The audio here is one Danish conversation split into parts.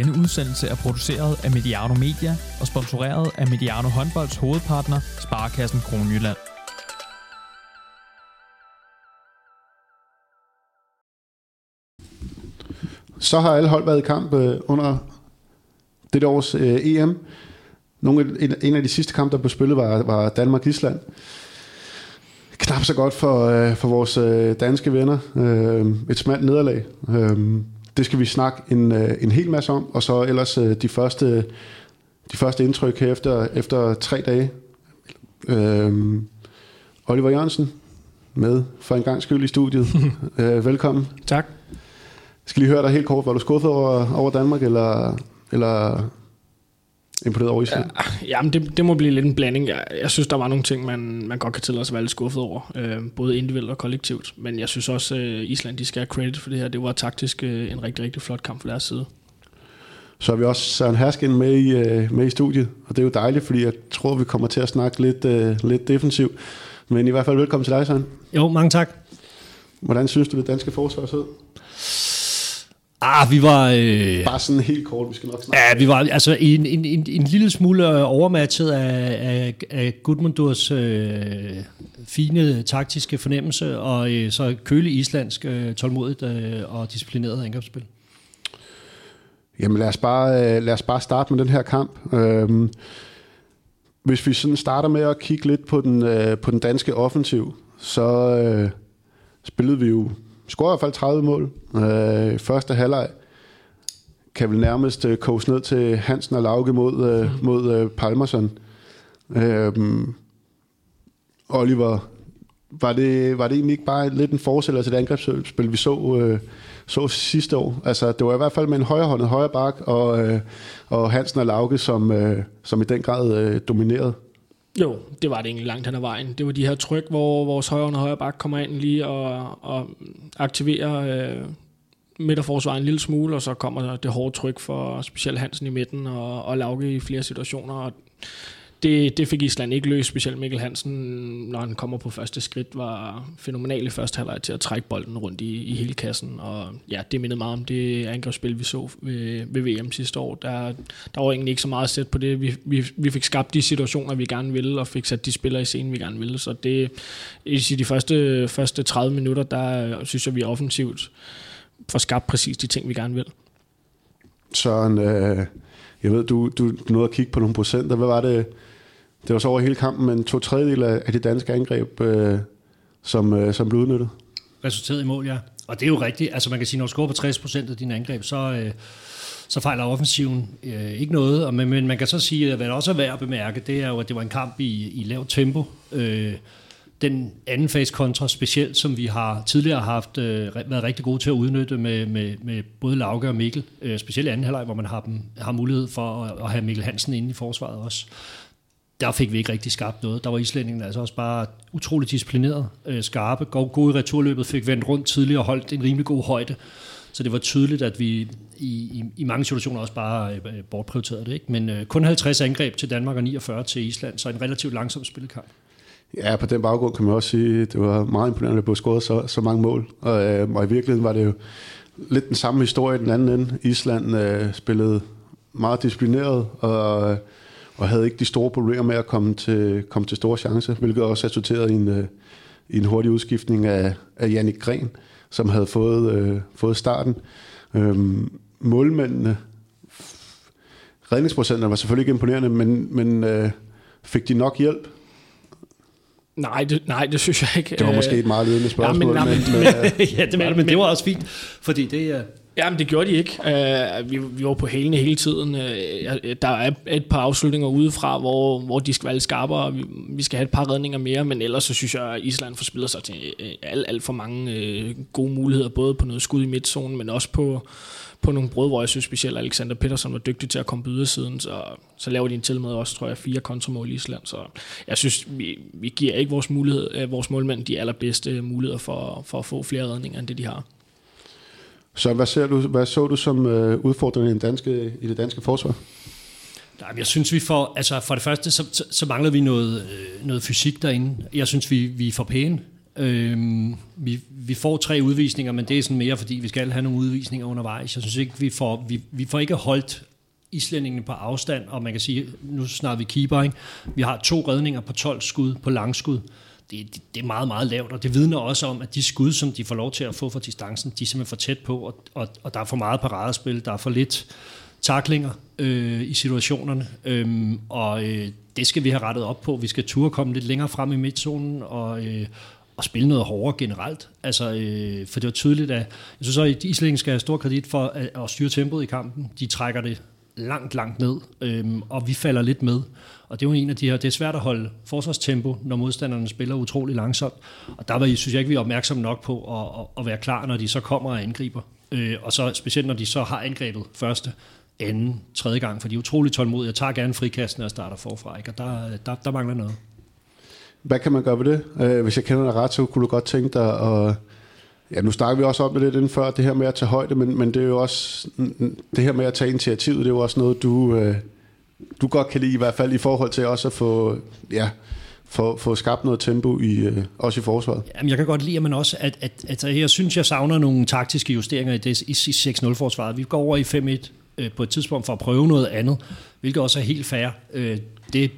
Denne udsendelse er produceret af Mediano Media og sponsoreret af Mediano Håndbolds hovedpartner, Sparkassen Kronjylland. Så har alle hold været i kamp øh, under det års øh, EM. Nogle, en, en af de sidste kampe, der blev spillet, var, var Danmark-Island. Knap så godt for, øh, for vores øh, danske venner. Øh, et smalt nederlag. Øh, det skal vi snakke en, øh, en hel masse om, og så ellers øh, de første de første indtryk her efter, efter tre dage. Øh, Oliver Jørgensen med for en gang skyld i studiet. øh, velkommen. Tak. Jeg skal lige høre dig helt kort. Var du skuffet over, over Danmark, eller, eller imponeret over Island? Ja, jamen, det, det må blive lidt en blanding. Jeg, jeg synes, der var nogle ting, man, man godt kan tillade sig at være lidt skuffet over. Øh, både individuelt og kollektivt. Men jeg synes også, at øh, Island de skal have credit for det her. Det var taktisk øh, en rigtig, rigtig flot kamp fra deres side. Så har vi også Søren Hersken med i, øh, med i studiet, og det er jo dejligt, fordi jeg tror, vi kommer til at snakke lidt, øh, lidt defensivt. Men i hvert fald velkommen til dig, Søren. Jo, mange tak. Hvordan synes du, det danske forsvar så ud? Ah, vi var... Øh, Bare sådan helt kort, vi skal nok snakke. ja, vi var altså en, en, en, en lille smule øh, overmatchet af, af, af Gudmundurs øh, fine taktiske fornemmelse, og øh, så kølig islandsk øh, tålmodigt øh, og disciplineret angrebsspil. Jamen lad os bare, øh, lad os bare starte med den her kamp. Øhm, hvis vi sådan starter med at kigge lidt på den, øh, på den danske offensiv, så øh, spillede vi jo, scorede i hvert fald 30 mål. Øh, første halvleg kan vel nærmest øh, koges ned til Hansen og Lauke mod, øh, mod øh, Palmerson. Øhm, Oliver, var det, var det egentlig ikke bare lidt en forsætter til det angrebsspil, vi så, øh, så sidste år? Altså, det var i hvert fald med en højrehåndet højre bak, og, øh, og Hansen og Lauke, som, øh, som i den grad øh, dominerede. Jo, det var det egentlig langt hen ad vejen. Det var de her tryk, hvor vores højre og højre bak kommer ind lige og, og aktiverer øh, midterforsvaret en lille smule, og så kommer det hårde tryk for specielt Hansen i midten og, og Lauke i flere situationer. Og det, det fik Island ikke løst, specielt Mikkel Hansen, når han kommer på første skridt, var fænomenal i første halvleg til at trække bolden rundt i, i hele kassen. Og ja, det mindede meget om det angrebsspil, vi så ved, ved VM sidste år. Der, der var egentlig ikke så meget sæt på det. Vi, vi, vi fik skabt de situationer, vi gerne ville, og fik sat de spillere i scenen, vi gerne ville. Så det, i de første, første 30 minutter, der synes jeg, vi er offensivt får skabt præcis de ting, vi gerne vil. Søren, øh, jeg ved, du, du, du nåede at kigge på nogle procenter. Hvad var det? Det var så over hele kampen, men to tredjedel af, det danske angreb, øh, som, øh, som blev udnyttet. Resulteret i mål, ja. Og det er jo rigtigt. Altså man kan sige, når du scorer på 60% af dine angreb, så, øh, så fejler offensiven øh, ikke noget. Og, men, men man kan så sige, at hvad der også er værd at bemærke, det er jo, at det var en kamp i, i lavt tempo. Øh, den anden fase kontra specielt, som vi har tidligere haft øh, været rigtig gode til at udnytte med, med, med både Lauke og Mikkel, øh, specielt anden halvleg, hvor man har, dem, har mulighed for at, at have Mikkel Hansen inde i forsvaret også. Der fik vi ikke rigtig skabt noget. Der var islændingen altså også bare utroligt disciplineret, øh, skarpe, gode, gode i returløbet, fik vendt rundt tidligere og holdt en rimelig god højde. Så det var tydeligt, at vi i, i, i mange situationer også bare øh, øh bortprioriterede det. Ikke? Men øh, kun 50 angreb til Danmark og 49 til Island, så en relativt langsom spillekamp. Ja, på den baggrund kan man også sige, at det var meget imponerende, at der blev scoret så, så mange mål. Og, øh, og i virkeligheden var det jo lidt den samme historie den anden ende. Island øh, spillede meget disciplineret og, og havde ikke de store problemer med at komme til, komme til store chancer, hvilket også resulterede i en, øh, i en hurtig udskiftning af, af Jannik Gren, som havde fået, øh, fået starten. Øhm, målmændene, redningsprocenterne var selvfølgelig ikke imponerende, men, men øh, fik de nok hjælp? Nej, det, nej, det synes jeg ikke. Det var måske et meget ledende spørgsmål. Ja, men, men, men, men, øh, ja, det det, men det var også fint, fordi det er... Jamen, det gjorde de ikke. Uh, vi, vi var på hælene hele tiden. Uh, der er et par afslutninger udefra, hvor, hvor de skal være lidt skarpere. Vi, vi skal have et par redninger mere, men ellers så synes jeg, at Island forspiller sig til uh, alt, alt for mange uh, gode muligheder, både på noget skud i midtzonen, men også på, på nogle brød, hvor jeg synes specielt Alexander Petersen var dygtig til at komme på ydersiden, så, så laver de en til med også, tror jeg, fire kontramål i Island. Så jeg synes, vi, vi giver ikke vores, mulighed, vores målmænd de allerbedste muligheder for, for at få flere redninger, end det de har. Så hvad, ser du, hvad så du som øh, udfordring i, den danske, i det danske forsvar? Nej, jeg synes, vi får, altså for det første, så, så, så mangler vi noget, øh, noget fysik derinde. Jeg synes, vi, vi er for pæne. Øhm, vi, vi får tre udvisninger, men det er sådan mere, fordi vi skal have nogle udvisninger undervejs. Jeg synes ikke, vi får, vi, vi får ikke holdt islændingene på afstand, og man kan sige, nu snakker vi keeper, ikke? vi har to redninger på 12 skud på langskud. Det, det, det er meget, meget lavt, og det vidner også om, at de skud, som de får lov til at få fra distancen, de er simpelthen for tæt på, og, og, og der er for meget paradespil, der er for lidt taklinger øh, i situationerne, øhm, og øh, det skal vi have rettet op på. Vi skal turde komme lidt længere frem i midtzonen, og, øh, og spille noget hårdere generelt. Altså, øh, for det var tydeligt, at jeg synes så, at Islingen skal have stor kredit for at, at styre tempoet i kampen. De trækker det langt, langt ned, øh, og vi falder lidt med. Og det er jo en af de her, det er svært at holde forsvarstempo, når modstanderne spiller utrolig langsomt. Og der var, synes jeg ikke, vi er opmærksomme nok på at, at, være klar, når de så kommer og angriber. Øh, og så specielt, når de så har angrebet første, anden, tredje gang, for de er utrolig tålmodige. Jeg tager gerne frikasten og starter forfra, ikke? og der, der, der mangler noget. Hvad kan man gøre ved det? Øh, hvis jeg kender dig ret, så kunne du godt tænke dig at... Ja, nu snakker vi også om det lidt inden før, det her med at tage højde, men, men det er jo også... Det her med at tage initiativet, det er jo også noget, du, øh, du godt kan lide, i hvert fald i forhold til også at få... Ja, få, få skabt noget tempo i, øh, også i forsvaret. Jamen, jeg kan godt lide, at man også, at, at, at, at jeg synes, jeg savner nogle taktiske justeringer i, det, i 6-0-forsvaret. Vi går over i 5-1 øh, på et tidspunkt for at prøve noget andet, hvilket også er helt fair. Øh, det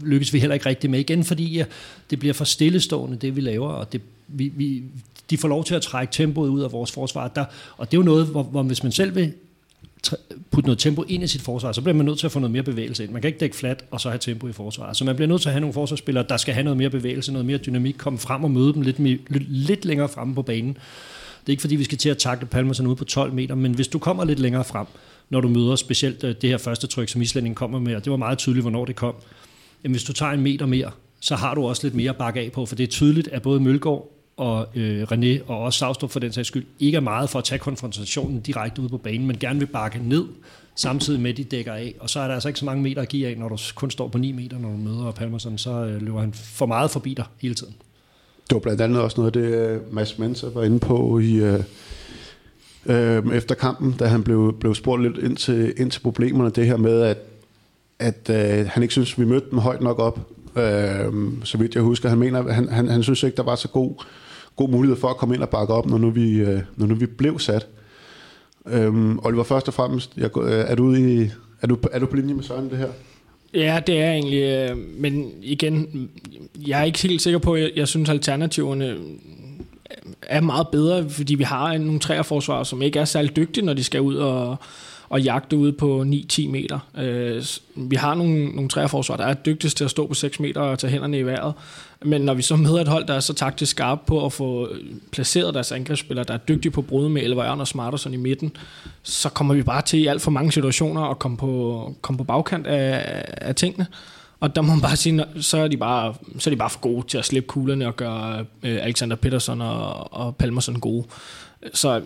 lykkes vi heller ikke rigtig med igen, fordi ja, det bliver for stillestående, det vi laver, og det, vi, vi, de får lov til at trække tempoet ud af vores forsvar. Der, og det er jo noget, hvor, hvor hvis man selv vil putte noget tempo ind i sit forsvar, så bliver man nødt til at få noget mere bevægelse ind. Man kan ikke dække flat og så have tempo i forsvaret. Så man bliver nødt til at have nogle forsvarsspillere, der skal have noget mere bevægelse, noget mere dynamik, komme frem og møde dem lidt, lidt, længere fremme på banen. Det er ikke fordi, vi skal til at takle Palmerson ud på 12 meter, men hvis du kommer lidt længere frem, når du møder specielt øh, det her første tryk, som islændingen kommer med, og det var meget tydeligt, hvornår det kom. Jamen, hvis du tager en meter mere, så har du også lidt mere at bakke af på, for det er tydeligt, at både Mølgaard og øh, René og også Savstrup for den sags skyld ikke er meget for at tage konfrontationen direkte ud på banen, men gerne vil bakke ned, samtidig med, at de dækker af. Og så er der altså ikke så mange meter at give af, når du kun står på 9 meter, når du møder Palmerson, så øh, løber han for meget forbi dig hele tiden. Det var blandt andet også noget af det, øh, Mads Menser var inde på i, øh, øh, efter kampen, da han blev, blev spurgt lidt ind til, ind til problemerne, det her med, at, at øh, han ikke synes, vi mødte dem højt nok op. Øh, så vidt jeg husker, han mener, han, han, han synes ikke, der var så god, god mulighed for at komme ind og bakke op, når nu vi, øh, når nu vi blev sat. Øh, Oliver, først og fremmest, jeg, øh, er, du ude i, er, du, er du på linje med Søren det her? Ja, det er egentlig, øh, men igen, jeg er ikke helt sikker på, jeg, jeg synes alternativerne øh, er meget bedre, fordi vi har nogle træerforsvarer, som ikke er særlig dygtige, når de skal ud og, og jagte ude på 9-10 meter. Øh, vi har nogle, nogle træerforsvar, der er dygtigst til at stå på 6 meter og tage hænderne i vejret. Men når vi så møder et hold, der er så taktisk skarp på at få øh, placeret deres angrebsspillere, der er dygtige på at bryde med Elver og Smarterson i midten, så kommer vi bare til i alt for mange situationer at komme på, komme på bagkant af, af tingene. Og der må man bare sige, så er de bare, så er de bare for gode til at slippe kuglerne og gøre øh, Alexander Peterson og, og Palmerson gode. Så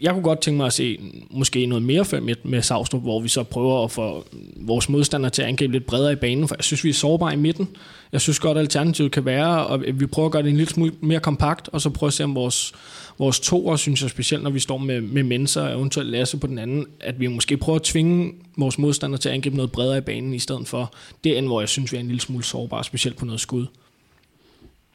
jeg kunne godt tænke mig at se måske noget mere før med, med Savstrup, hvor vi så prøver at få vores modstandere til at angribe lidt bredere i banen, for jeg synes, vi er sårbare i midten. Jeg synes godt, at alternativet kan være, at vi prøver at gøre det en lille smule mere kompakt, og så prøve at se, om vores, vores toer, synes jeg specielt, når vi står med, med Mensa og eventuelt Lasse på den anden, at vi måske prøver at tvinge vores modstandere til at angribe noget bredere i banen, i stedet for det end, hvor jeg synes, vi er en lille smule sårbare, specielt på noget skud.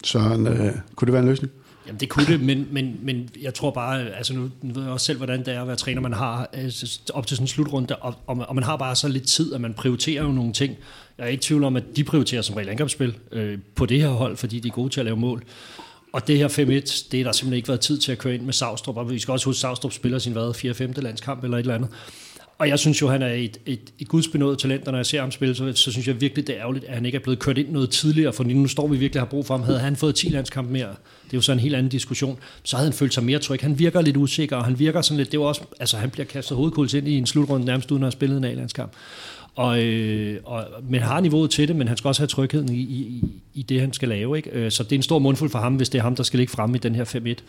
Så øh, kunne det være en løsning? Jamen det kunne det, men, men, men jeg tror bare, altså nu, nu ved jeg også selv, hvordan det er at være træner, man har altså, op til sådan en slutrunde, og, og, man har bare så lidt tid, at man prioriterer jo nogle ting. Jeg er ikke i tvivl om, at de prioriterer som regel angrebsspil øh, på det her hold, fordi de er gode til at lave mål. Og det her 5-1, det er der simpelthen ikke været tid til at køre ind med Savstrup, og vi skal også huske, at Savstrup spiller sin 4-5. landskamp eller et eller andet. Og jeg synes jo, han er et, et, et gudsbenået talent, og når jeg ser ham spille, så, så synes jeg virkelig, det er ærgerligt, at han ikke er blevet kørt ind noget tidligere, for nu står vi virkelig har brug for ham. Havde han fået 10 landskampe mere, det er jo så en helt anden diskussion, så havde han følt sig mere tryg. Han virker lidt usikker, og han virker sådan lidt, det var også, altså han bliver kastet hovedkuls ind i en slutrunde nærmest uden at have spillet en A-landskamp. Og, øh, og, men har niveauet til det, men han skal også have trygheden i, i, i det, han skal lave. Ikke? Øh, så det er en stor mundfuld for ham, hvis det er ham, der skal ligge fremme i den her 5-1.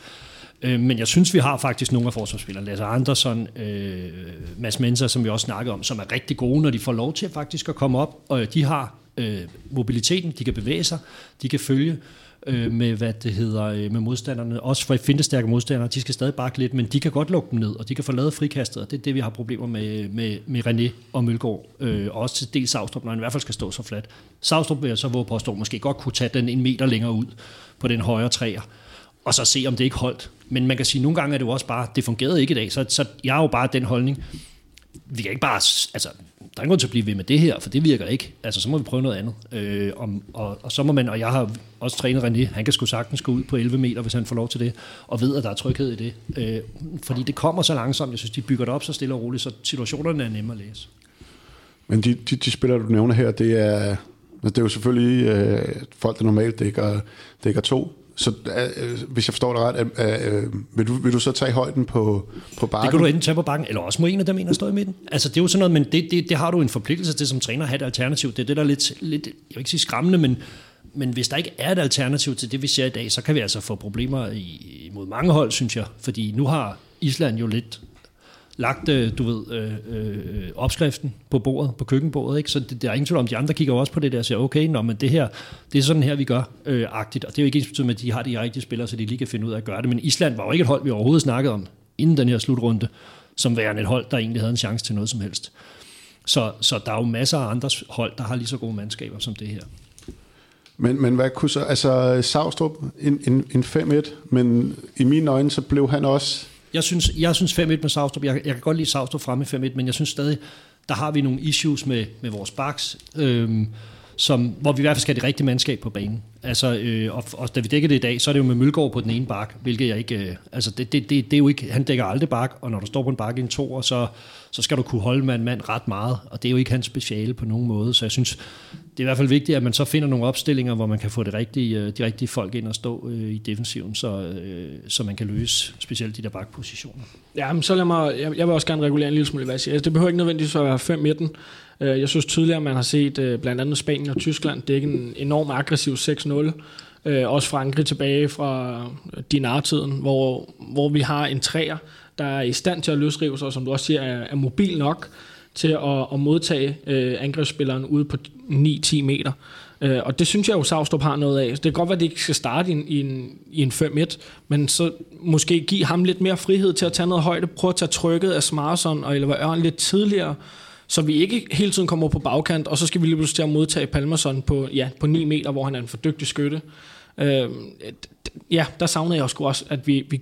Øh, men jeg synes, vi har faktisk nogle af forsvarsspillerne. Lasse Andersson, øh, Mads Menser, som vi også snakkede om, som er rigtig gode, når de får lov til faktisk at komme op. Og de har øh, mobiliteten, de kan bevæge sig, de kan følge øh, med, hvad det hedder, øh, med modstanderne. Også for finde stærke modstandere, de skal stadig bakke lidt, men de kan godt lukke dem ned, og de kan få lavet frikastet, og det er det, vi har problemer med, med, med René og Mølgaard, øh, og også til dels Savstrup, når han i hvert fald skal stå så fladt. Savstrup vil jeg så våge på stå, måske godt kunne tage den en meter længere ud, på den højre træer, og så se, om det ikke holdt. Men man kan sige, at nogle gange er det jo også bare, det fungerede ikke i dag, så, så jeg har jo bare den holdning, vi kan ikke bare, altså, der er ingen grund til at blive ved med det her, for det virker ikke. Altså, så må vi prøve noget andet. Øh, om, og, og, så må man, og jeg har også trænet René, han kan sgu sagtens gå ud på 11 meter, hvis han får lov til det, og ved, at der er tryghed i det. Øh, fordi det kommer så langsomt, jeg synes, de bygger det op så stille og roligt, så situationerne er nemme at læse. Men de, de, de spillere, du nævner her, det er, altså, det er jo selvfølgelig øh, folk, der normalt dækker, dækker to så øh, hvis jeg forstår dig ret, øh, øh, vil, du, vil du så tage højden på, på bakken? Det kan du enten tage på bakken, eller også må en af dem en stå i midten. Altså det er jo sådan noget, men det, det, det har du en forpligtelse til som træner at have et alternativ. Det er det, der er lidt, lidt jeg vil ikke sige skræmmende, men, men hvis der ikke er et alternativ til det, vi ser i dag, så kan vi altså få problemer i, mod mange hold, synes jeg. Fordi nu har Island jo lidt lagt, du ved, øh, øh, opskriften på bordet, på køkkenbordet, ikke? så det, der er ingen tvivl om, de andre kigger også på det der og siger, okay, nå, men det her, det er sådan her, vi gør, øh, agtigt, og det er jo ikke ens med, at de har de rigtige spillere, så de lige kan finde ud af at gøre det, men Island var jo ikke et hold, vi overhovedet snakkede om, inden den her slutrunde, som værende et hold, der egentlig havde en chance til noget som helst. Så, så der er jo masser af andre hold, der har lige så gode mandskaber som det her. Men, men hvad kunne så, altså Savstrup, en, en, en 5-1, men i mine øjne, så blev han også jeg synes, jeg synes 5-1 med Savstrup, jeg, jeg kan godt lide Savstrup fremme i 5-1, men jeg synes stadig, der har vi nogle issues med, med vores backs, øhm, som, hvor vi i hvert fald skal have det rigtige mandskab på banen. Altså, øh, og, og da vi dækker det i dag, så er det jo med Mølgaard på den ene bak, hvilket jeg ikke... Øh, altså, det, det, det, det, er jo ikke... Han dækker aldrig bak, og når du står på en bak i en to, så, så skal du kunne holde med en mand ret meget, og det er jo ikke hans speciale på nogen måde. Så jeg synes, det er i hvert fald vigtigt, at man så finder nogle opstillinger, hvor man kan få det rigtige, øh, de rigtige folk ind og stå øh, i defensiven, så, øh, så man kan løse specielt de der bakpositioner. Ja, men så lad mig, jeg, jeg vil også gerne regulere en lille smule, hvad jeg siger. Altså, det behøver ikke nødvendigvis at være 5 midten. Øh, jeg synes tidligere, man har set øh, blandt andet Spanien og Tyskland dække en enorm aggressiv 6-0. Øh, også Frankrig tilbage fra øh, Dinar-tiden, hvor, hvor vi har en træer, der er i stand til at løsrive sig, og som du også siger, er, er mobil nok til at, at modtage øh, angrebsspilleren ude på 9-10 meter. Øh, og det synes jeg jo, Savstrup har noget af. Det kan godt være, at det ikke skal starte i en, i en, i en 5-1, men så måske give ham lidt mere frihed til at tage noget højde, prøve at tage trykket af Smarson og eller Ørn lidt tidligere, så vi ikke hele tiden kommer på bagkant, og så skal vi lige pludselig til at modtage Palmerson på, ja, på 9 meter, hvor han er en for dygtig skytte. Øh, ja, der savner jeg også, også at vi, vi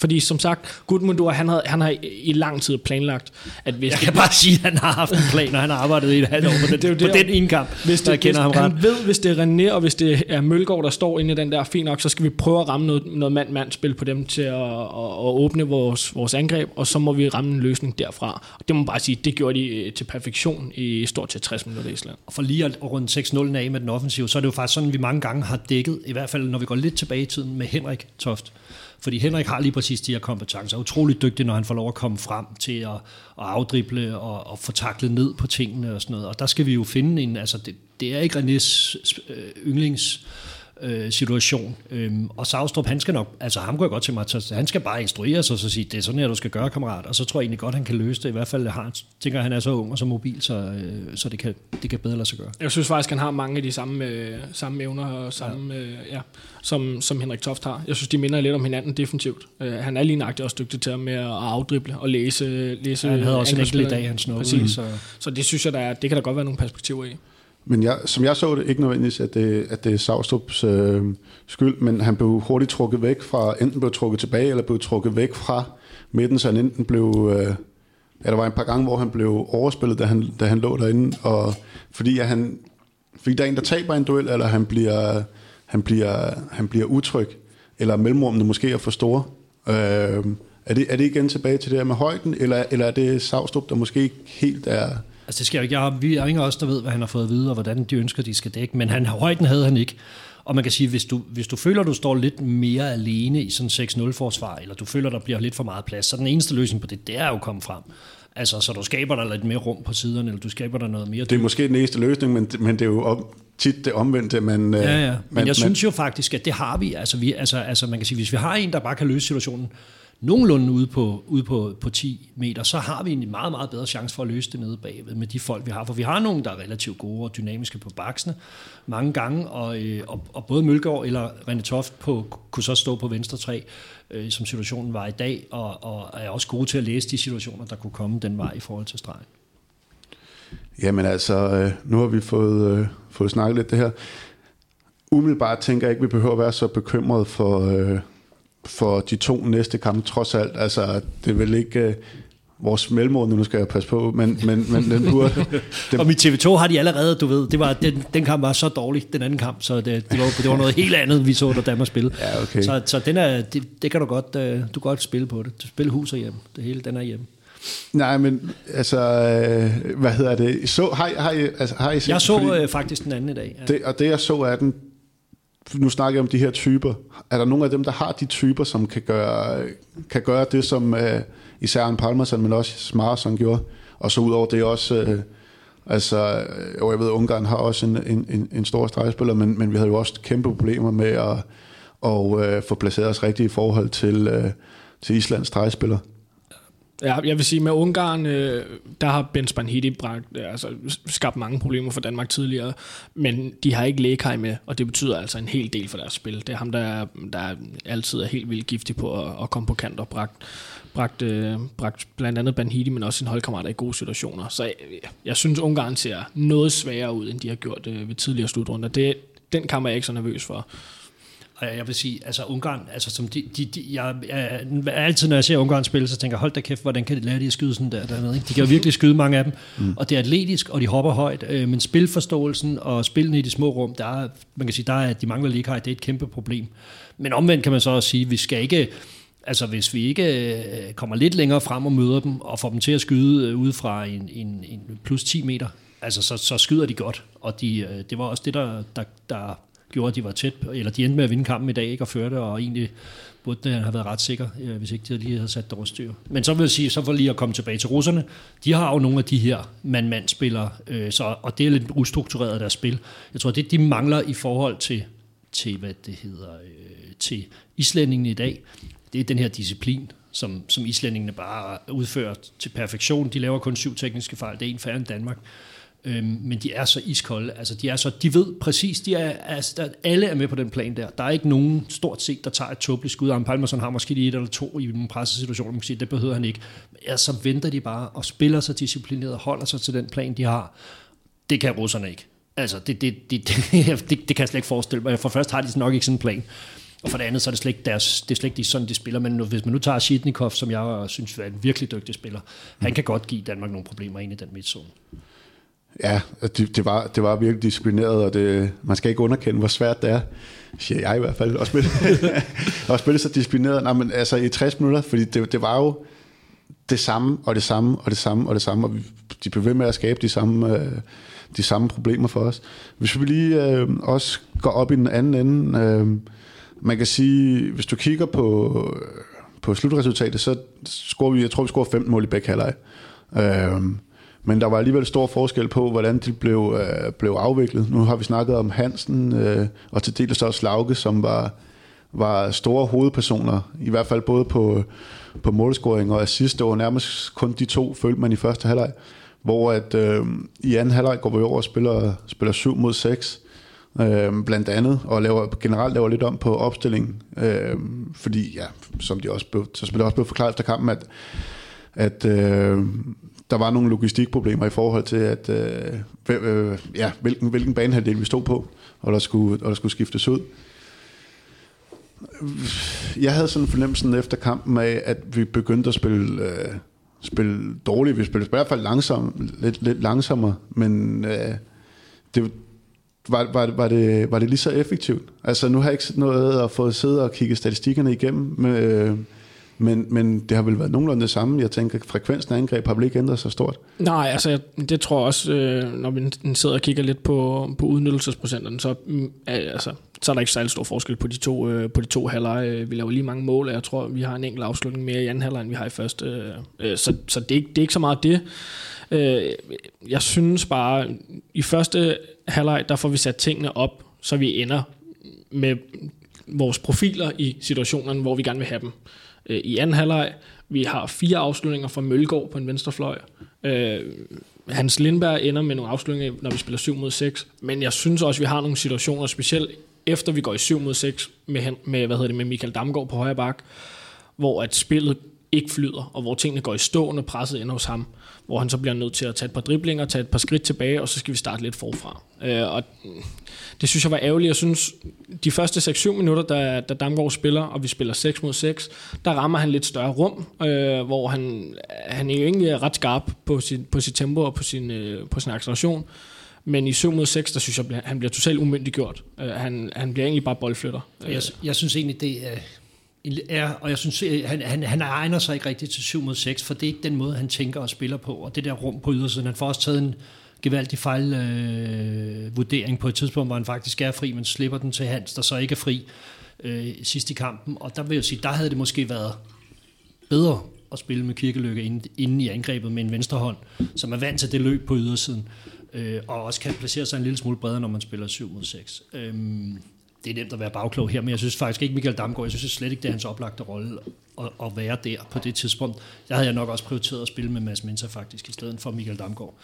fordi som sagt, Gudmundur, han, havde, han har i lang tid planlagt, at hvis Jeg kan bare sige, at han har haft en plan, og han har arbejdet i et halvt år på, det, det, på den ene kamp, hvis det, jeg kender hvis, ham ret. Han ved, hvis det er René, og hvis det er Mølgaard, der står inde i den der, fint nok, så skal vi prøve at ramme noget, noget mand-mand-spil på dem til at, at, at åbne vores, vores angreb, og så må vi ramme en løsning derfra. Og det må man bare sige, det gjorde de øh, til perfektion i stort til 60 minutter i Island. Og for lige at runde 6-0 af med den offensive, så er det jo faktisk sådan, vi mange gange har dækket, i hvert fald når vi går lidt tilbage i tiden, med Henrik Toft. Fordi Henrik har lige præcis de her kompetencer. Er utrolig dygtig, når han får lov at komme frem til at, at afdrible og, og få taklet ned på tingene og sådan noget. Og der skal vi jo finde en, altså det, det er ikke Renés øh, yndlings øh, situation. Øhm, og Savstrup, han skal nok, altså ham kunne jeg godt til mig, han skal bare instruere sig og så sige, det er sådan her, du skal gøre, kammerat. Og så tror jeg egentlig godt, han kan løse det. I hvert fald har, tænker han er så ung og så mobil, så, øh, så det, kan, det kan bedre lade sig gøre. Jeg synes faktisk, han har mange af de samme, øh, samme evner og samme, ja. Øh, ja, som, som Henrik Toft har. Jeg synes, de minder lidt om hinanden defensivt. Øh, han er lige nøjagtigt også dygtig til at med at afdrible og læse, læse ja, han havde også en enkelt dag, han nåede. Så. så det synes jeg, der er, det kan der godt være nogle perspektiver i. Men jeg, som jeg så det, ikke nødvendigvis, at det, at det er Savstrups øh, skyld, men han blev hurtigt trukket væk fra, enten blev trukket tilbage, eller blev trukket væk fra midten, så han enten blev... Øh, ja, der var en par gange, hvor han blev overspillet, da han, da han lå derinde, og fordi at han, fordi der er en, der taber en duel, eller han bliver, han bliver, han bliver utryg, eller mellemrummene måske er for store. Øh, er, det, er det igen tilbage til det her med højden, eller, eller er det Savstrup, der måske ikke helt er Altså det skal jeg ikke. Jeg har, vi er ingen os, der ved, hvad han har fået at vide, og hvordan de ønsker, de skal dække. Men han, højden havde han ikke. Og man kan sige, hvis du, hvis du føler, du står lidt mere alene i sådan 6-0-forsvar, eller du føler, der bliver lidt for meget plads, så den eneste løsning på det, det er jo at komme frem. Altså, så du skaber dig lidt mere rum på siderne, eller du skaber dig noget mere... Det er måske den eneste løsning, men, men det er jo om, tit det omvendte, man... Ja, ja. Men man, jeg man, synes jo faktisk, at det har vi. Altså, vi altså, altså, man kan sige, hvis vi har en, der bare kan løse situationen, nogenlunde ude på, ude på, på 10 meter, så har vi en meget, meget bedre chance for at løse det nede bagved med de folk, vi har. For vi har nogen, der er relativt gode og dynamiske på baksene mange gange, og, øh, og, og både Mølgaard eller René Toft på, kunne så stå på venstre træ, øh, som situationen var i dag, og, og er også gode til at læse de situationer, der kunne komme den vej i forhold til stregen. Jamen altså, øh, nu har vi fået, øh, fået snakket lidt det her. umiddelbart tænker jeg ikke, at vi behøver at være så bekymret for, øh, for de to næste kampe, trods alt. Altså, det er vel ikke... Øh, vores mellemmål, nu skal jeg passe på, men, men, men den burde... Den... Og mit TV2 har de allerede, du ved, det var, den, den kamp var så dårlig, den anden kamp, så det, det, var, det var noget helt andet, vi så, der Danmark spille. Ja, okay. Så, så den er, det, det kan du godt, uh, du kan godt spille på det. Du spiller hus og hjem, det hele, den er hjemme. Nej, men altså, øh, hvad hedder det? Så, har, har, I, altså, har I set, Jeg så fordi, øh, faktisk den anden i dag. Ja. Det, og det jeg så er den, nu snakker jeg om de her typer. Er der nogle af dem, der har de typer, som kan gøre, kan gøre det, som øh, især en Palmerson, men også Smarson gjorde? Og så udover det også... Øh, Altså, øh, og jeg ved, Ungarn har også en, en, en stor stregspiller, men, men vi havde jo også kæmpe problemer med at og, øh, få placeret os rigtigt i forhold til, øh, til Islands stregspiller. Ja, jeg vil sige, med Ungarn, øh, der har Ben Spanhidi bragt, øh, altså, skabt mange problemer for Danmark tidligere, men de har ikke Lekaj med, og det betyder altså en hel del for deres spil. Det er ham, der, der altid er helt vildt giftig på at, at komme på kant og bragt, bragt, øh, bragt blandt andet Banhidi, men også sin holdkammerater i gode situationer. Så jeg, jeg synes, Ungarn ser noget sværere ud, end de har gjort øh, ved tidligere slutrunder. Det, den kamp er jeg ikke så nervøs for. Og jeg vil sige, altså Ungarn, altså som de, de, de jeg, jeg, altid når jeg ser Ungarn spille, så tænker jeg, hold da kæft, hvordan kan de lære de at skyde sådan der dernede, ikke? De kan jo virkelig skyde mange af dem, mm. og det er atletisk, og de hopper højt, øh, men spilforståelsen og spillene i de små rum, der er, man kan sige, der er, de mangler lige det er et kæmpe problem. Men omvendt kan man så også sige, vi skal ikke, altså hvis vi ikke øh, kommer lidt længere frem og møder dem, og får dem til at skyde øh, ud fra en, en, en plus 10 meter, altså så, så skyder de godt, og de, det var også det, der, der, der gjorde, at de var tæt, eller de endte med at vinde kampen i dag, ikke, og førte, og egentlig burde det have været ret sikker, øh, hvis ikke de lige havde sat det styr. Men så vil jeg sige, så for lige at komme tilbage til russerne, de har jo nogle af de her mand-mand-spillere, øh, så, og det er lidt ustruktureret af deres spil. Jeg tror, det de mangler i forhold til, til hvad det hedder, øh, til islændingen i dag, det er den her disciplin, som, som islændingene bare udfører til perfektion. De laver kun syv tekniske fejl, det er en færre end Danmark. Øhm, men de er så iskolde, altså de er så, de ved præcis, de er, altså, der, alle er med på den plan der. Der er ikke nogen stort set, der tager et tåbeligt skud. Arne Palmerson har måske lige et eller to i en pressesituationer, man kan sige, det behøver han ikke. Men ja, så venter de bare og spiller sig disciplineret og holder sig til den plan, de har. Det kan russerne ikke. Altså, det, det, det, det, det, det kan jeg slet ikke forestille mig. For først har de nok ikke sådan en plan. Og for det andet, så er det slet ikke, deres, det er slet ikke sådan, de spiller. Men hvis man nu tager Shitnikov, som jeg synes er en virkelig dygtig spiller, han kan godt give Danmark nogle problemer ind i den midtzone. Ja, det, det, var, det var virkelig disciplineret, og det, man skal ikke underkende, hvor svært det er, siger jeg i hvert fald, at spille, at spille så disciplineret. Nej, men altså i 60 minutter, fordi det, det var jo det samme, og det samme, og det samme, og det samme, og de blev ved med at skabe de samme, øh, de samme problemer for os. Hvis vi lige øh, også går op i den anden ende, øh, man kan sige, hvis du kigger på, øh, på slutresultatet, så scorer vi, jeg tror vi scorer 15 mål i begge halvleg. Øh, men der var alligevel stor forskel på, hvordan de blev, øh, blev afviklet. Nu har vi snakket om Hansen, øh, og til dels også Lauke, som var, var store hovedpersoner, i hvert fald både på, på målscoring og assist. Det var nærmest kun de to, følte man i første halvleg. Hvor at, øh, i anden halvleg går vi over og spiller, spiller 7 mod 6, øh, blandt andet, og laver, generelt laver lidt om på opstillingen, øh, fordi, ja, som de også blev, så det også blev forklaret efter kampen, at, at øh, der var nogle logistikproblemer i forhold til, at øh, øh, ja, hvilken, hvilken banehalvdel vi stod på, og der skulle, og der skulle skiftes ud. Jeg havde sådan en fornemmelse efter kampen af, at vi begyndte at spille, øh, spille dårligt. Vi spillede i hvert fald langsom, lidt, lidt langsommere, men øh, det, var, var, var, det, var det lige så effektivt? Altså nu har jeg ikke noget at få siddet og kigge statistikkerne igennem med, øh, men, men det har vel været nogenlunde det samme. Jeg tænker, frekvensen af angreb har vel ikke ændret sig stort? Nej, altså det tror jeg også, øh, når vi sidder og kigger lidt på, på udnyttelsesprocenterne, så, mm, altså, så er der ikke særlig stor forskel på de to, øh, på de to halvleje. Vi laver lige mange mål, og jeg tror, vi har en enkelt afslutning mere i anden halvleg, end vi har i første. Øh, så så det, er ikke, det er ikke så meget det. Jeg synes bare, i første halvleg, der får vi sat tingene op, så vi ender med vores profiler i situationerne, hvor vi gerne vil have dem øh, i anden halvleg. Vi har fire afslutninger fra Mølgaard på en venstrefløj. Øh, Hans Lindberg ender med nogle afslutninger, når vi spiller 7 mod 6. Men jeg synes også, at vi har nogle situationer, specielt efter vi går i 7 mod 6 med, med, hvad hedder det, med Michael Damgaard på højre bak, hvor at spillet ikke flyder, og hvor tingene går i stå, når presset ender hos ham, hvor han så bliver nødt til at tage et par driblinger, tage et par skridt tilbage, og så skal vi starte lidt forfra. Øh, og det synes jeg var ærgerligt. Jeg synes, de første 6-7 minutter, da, da Damgaard spiller, og vi spiller 6 mod 6, der rammer han lidt større rum, øh, hvor han, han er jo egentlig ret skarp på sit, på sit tempo og på sin, øh, på sin acceleration. Men i 7 mod 6, der synes jeg, han bliver totalt umyndiggjort. Øh, han, han bliver egentlig bare boldflytter. Jeg, jeg synes egentlig, det er Ja, og jeg synes, øh, han, han, han egner sig ikke rigtigt til 7 mod 6, for det er ikke den måde, han tænker og spiller på, og det der rum på ydersiden. Han får også taget en gevaldig fejlvurdering øh, på et tidspunkt, hvor han faktisk er fri, men slipper den til Hans, der så ikke er fri øh, sidst i kampen. Og der vil jeg sige, der havde det måske været bedre at spille med Kirkelykke inde, inde i angrebet med en venstre hånd, som er vant til det løb på ydersiden, øh, og også kan placere sig en lille smule bredere, når man spiller 7 mod 6. Øh, det er nemt at være bagklog her, men jeg synes faktisk ikke Michael Damgaard, jeg synes slet ikke, det er hans oplagte rolle at, at være der på det tidspunkt. Der havde jeg nok også prioriteret at spille med Mads Mensa faktisk, i stedet for Michael Damgaard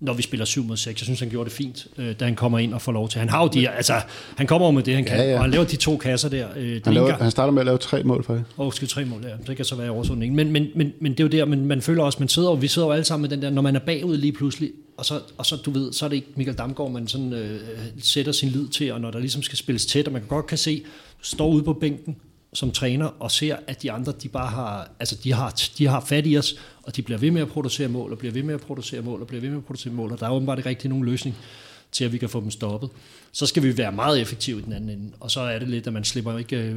når vi spiller 7 mod 6. Jeg synes, han gjorde det fint, øh, da han kommer ind og får lov til. Han har jo de, altså, han kommer jo med det, han kan, ja, ja. og han laver de to kasser der. Øh, han, laver, han starter med at lave tre mål, faktisk. Åh, oh, skal tre mål, ja. Det kan så være oversundning. Men, men, men, men det er jo der, man, man føler også, man sidder, og vi sidder jo alle sammen med den der, når man er bagud lige pludselig, og så, og så du ved, så er det ikke Michael Damgaard, man sådan øh, sætter sin lid til, og når der ligesom skal spilles tæt, og man kan godt kan se, står ude på bænken, som træner og ser, at de andre, de bare har, altså de har, de har fat i os, og de bliver ved med at producere mål, og bliver ved med at producere mål, og bliver ved med at producere mål, og der er åbenbart ikke rigtig nogen løsning til, at vi kan få dem stoppet. Så skal vi være meget effektive i den anden ende, og så er det lidt, at man slipper ikke, øh,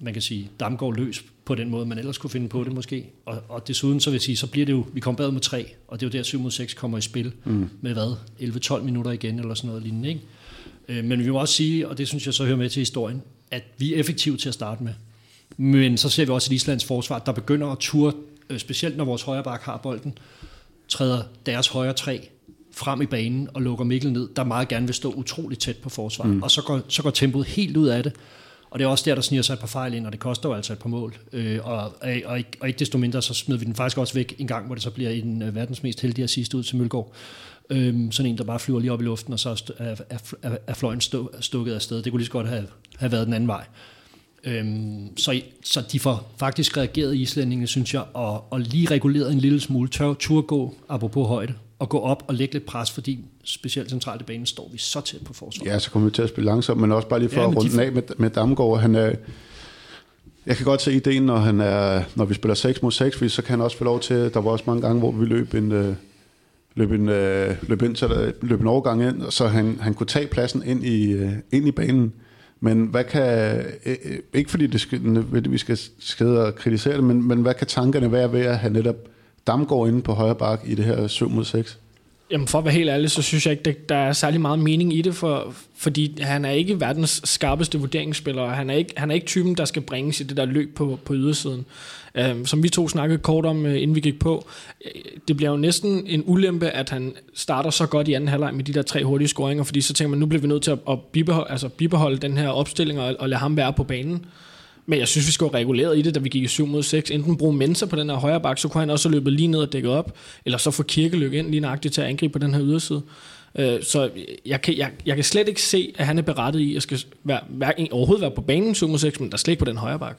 man kan sige, Damgaard løs på den måde, man ellers kunne finde på det måske. Og, og desuden, så vil jeg sige, så bliver det jo, vi kommer bad med tre, og det er jo der 7 mod 6 kommer i spil mm. med hvad, 11-12 minutter igen, eller sådan noget lignende, ikke? Øh, men vi må også sige, og det synes jeg så hører med til historien, at vi er effektive til at starte med. Men så ser vi også et Islands forsvar, der begynder at ture, øh, specielt når vores højre bak har bolden, træder deres højre tre frem i banen og lukker Mikkel ned, der meget gerne vil stå utroligt tæt på forsvar. Mm. Og så går, så går tempoet helt ud af det. Og det er også der, der sniger sig et par fejl ind, og det koster jo altså et par mål. Øh, og, og, og, ikke, og ikke desto mindre, så smider vi den faktisk også væk en gang, hvor det så bliver en øh, verdens mest heldige assist ud til Mølgaard. Øh, sådan en, der bare flyver lige op i luften, og så er, er, er, er fløjen stå, stukket afsted. Det kunne lige så godt have, have været den anden vej. Øhm, så, så de får faktisk reageret islændingene, synes jeg, og, og lige reguleret en lille smule. Tør tur gå, apropos højde, og gå op og lægge lidt pres, fordi specielt centralt i banen står vi så tæt på forsvaret. Ja, så kommer vi til at spille langsomt, men også bare lige for ja, at runde de... af med, med Damgaard. Han er, jeg kan godt se ideen, når, han er, når vi spiller 6 mod 6, fordi så kan han også få lov til, der var også mange gange, hvor vi løb en, øh, løb en, øh, løb ind, så løb en overgang ind, så han, han kunne tage pladsen ind i, øh, ind i banen. Men hvad kan, øh, øh, ikke fordi det skal, vi skal skade og kritisere det, men, men hvad kan tankerne være ved at have netop Damgaard inde på højre bak i det her 7 mod 6? Jamen for at være helt ærlig, så synes jeg ikke, der er særlig meget mening i det, for, fordi han er ikke verdens skarpeste vurderingsspiller, og han er ikke, han er ikke typen, der skal bringes i det der løb på, på ydersiden. Um, som vi to snakkede kort om, uh, inden vi gik på, øh, det bliver jo næsten en ulempe, at han starter så godt i anden halvleg med de der tre hurtige scoringer, fordi så tænker man, nu bliver vi nødt til at, at bibeholde, altså bibeholde den her opstilling og, og lade ham være på banen. Men jeg synes, vi skal reguleret i det, da vi gik i 7 mod 6. Enten bruge Mensa på den her højre bak, så kunne han også have løbet lige ned og dækket op, eller så få Kirkelykke ind lige nøjagtigt til at angribe på den her yderside. Øh, så jeg kan, jeg, jeg kan slet ikke se, at han er berettet i at skal være, være, overhovedet være på banen 7 mod 6, men der er slet ikke på den højre bak.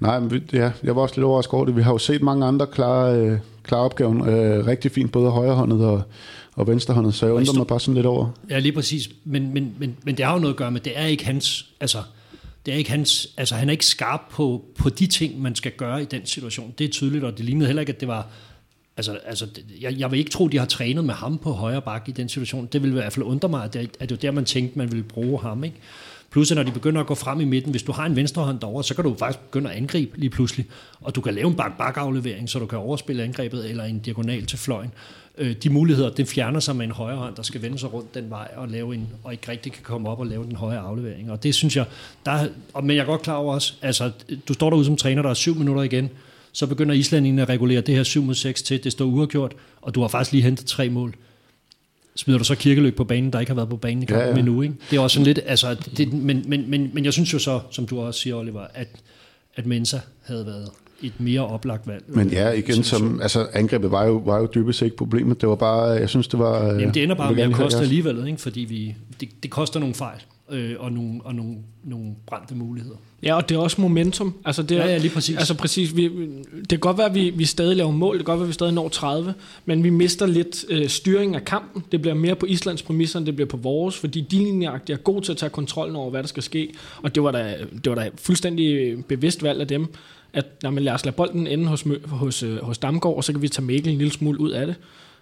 Nej, men ja, jeg var også lidt overrasket over det. Vi har jo set mange andre klare, øh, klare opgaven øh, rigtig fint, både højrehåndet og, og venstrehåndet, så jeg undrer mig bare sådan lidt over. Ja, lige præcis. Men, men, men, men det har jo noget at gøre med, det er ikke hans, altså det er ikke hans, altså han er ikke skarp på, på de ting, man skal gøre i den situation. Det er tydeligt, og det lignede heller ikke, at det var, altså, altså jeg, jeg vil ikke tro, de har trænet med ham på højre bakke i den situation. Det vil i hvert fald undre mig, at det, at det er der, man tænkte, man ville bruge ham, ikke? Plus, at når de begynder at gå frem i midten, hvis du har en venstre hånd derovre, så kan du faktisk begynde at angribe lige pludselig. Og du kan lave en bak-bak-aflevering, så du kan overspille angrebet, eller en diagonal til fløjen øh, de muligheder, det fjerner sig med en højre hånd, der skal vende sig rundt den vej og, lave en, og ikke rigtig kan komme op og lave den høje aflevering. Og det synes jeg, der, og, men jeg er godt klar over også, altså du står derude som træner, der er syv minutter igen, så begynder islændingen at regulere det her 7 mod 6 til, det står uafgjort, og du har faktisk lige hentet tre mål. Smider du så kirkeløb på banen, der ikke har været på banen i kampen ja, ja. endnu, ikke? Det er også sådan lidt, altså, det, men, men, men, men jeg synes jo så, som du også siger, Oliver, at, at Mensa havde været et mere oplagt valg. Men ja, igen, som, altså, angrebet var jo, var jo dybest ikke problemet. Det var bare, jeg synes, det var... Jamen, det ender bare med at koste alligevel, ikke? fordi vi, det, det koster nogle fejl. øh, og, nogle, og nogle, nogle brændte muligheder. Ja, og det er også momentum. Altså, det er, Ja, ja, lige præcis. Altså præcis. Vi, det kan godt være, at vi, vi stadig laver mål. Det kan godt være, at vi stadig når 30. Men vi mister lidt øh, styring af kampen. Det bliver mere på Islands præmisser, end det bliver på vores. Fordi de linjeagtige er gode til at tage kontrollen over, hvad der skal ske. Og det var da, det var da fuldstændig bevidst valg af dem. At jamen, lad os lade bolden ende hos, hos, øh, hos Damgaard, og så kan vi tage Mikkel en lille smule ud af det.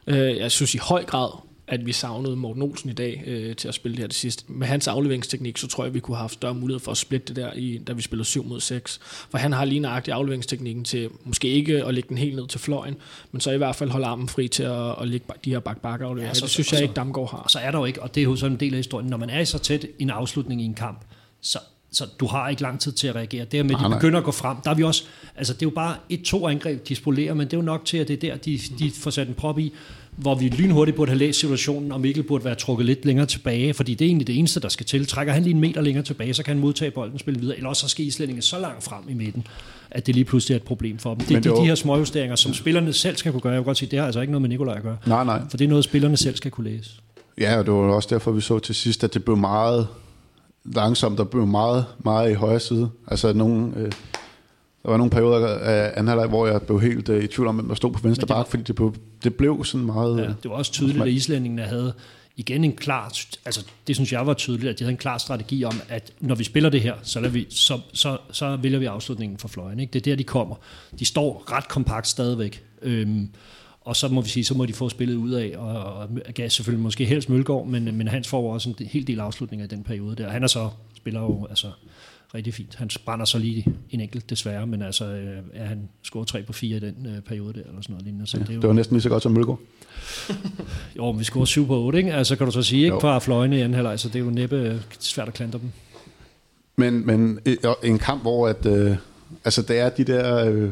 Øh, jeg synes i høj grad, at vi savnede Morten Olsen i dag øh, til at spille det her det sidste. Med hans afleveringsteknik, så tror jeg, vi kunne have haft større mulighed for at splitte det der, i, da vi spillede 7 mod 6. For han har lige nøjagtig afleveringsteknikken til måske ikke at lægge den helt ned til fløjen, men så i hvert fald holde armen fri til at, at lægge de her bak bak afleveringer. Ja, så- det synes så- jeg ikke, Damgaard har. Så er der jo ikke, og det er jo sådan en del af historien, når man er så tæt en afslutning i en kamp, så, så du har ikke lang tid til at reagere. Det her med, Nej, de nej. begynder at gå frem, der er vi også, altså det er jo bare et-to angreb, de spolerer, men det er jo nok til, at det er der, de, de får sat en prop i, hvor vi lynhurtigt burde have læst situationen, og Mikkel burde være trukket lidt længere tilbage, fordi det er egentlig det eneste, der skal til. Trækker han lige en meter længere tilbage, så kan han modtage bolden og spille videre, eller også så skal islændingen så langt frem i midten, at det lige pludselig er et problem for dem. Det er de, de her småjusteringer, som spillerne selv skal kunne gøre. Jeg vil godt sige, det har altså ikke noget med Nikolaj at gøre, Nej, nej. for det er noget, spillerne selv skal kunne læse. Ja, og det var også derfor, vi så til sidst, at det blev meget langsomt, der blev meget, meget i højre side. Altså nogle, øh, der var nogle perioder af anden halvleg, hvor jeg blev helt øh, i tvivl om, hvem der stod på venstre bak, fordi det blev, det blev sådan meget... Ja, Ja. det var også tydeligt, at islændingene havde igen en klar, altså det synes jeg var tydeligt, at de havde en klar strategi om, at når vi spiller det her, så, lader vi, så, så, så vælger vi afslutningen for fløjen. Ikke? Det er der, de kommer. De står ret kompakt stadigvæk. Øhm, og så må vi sige, så må de få spillet ud af, og, og gav selvfølgelig måske helst Mølgaard, men, men Hans får også en hel del afslutninger i den periode der. Han er så, spiller jo altså rigtig fint. Han brænder så lige en enkelt desværre, men altså, øh, er han scorer 3 på 4 i den øh, periode der, eller sådan noget lignende. Så det er jo, Det var næsten lige så godt som Mølgaard. jo, men vi scorer 7 på 8, ikke? Altså kan du så sige, ikke fra fløjene i anden halvleg, så det er jo næppe øh, svært at klandre dem. Men, men og en kamp, hvor at, øh, altså, det er de der øh,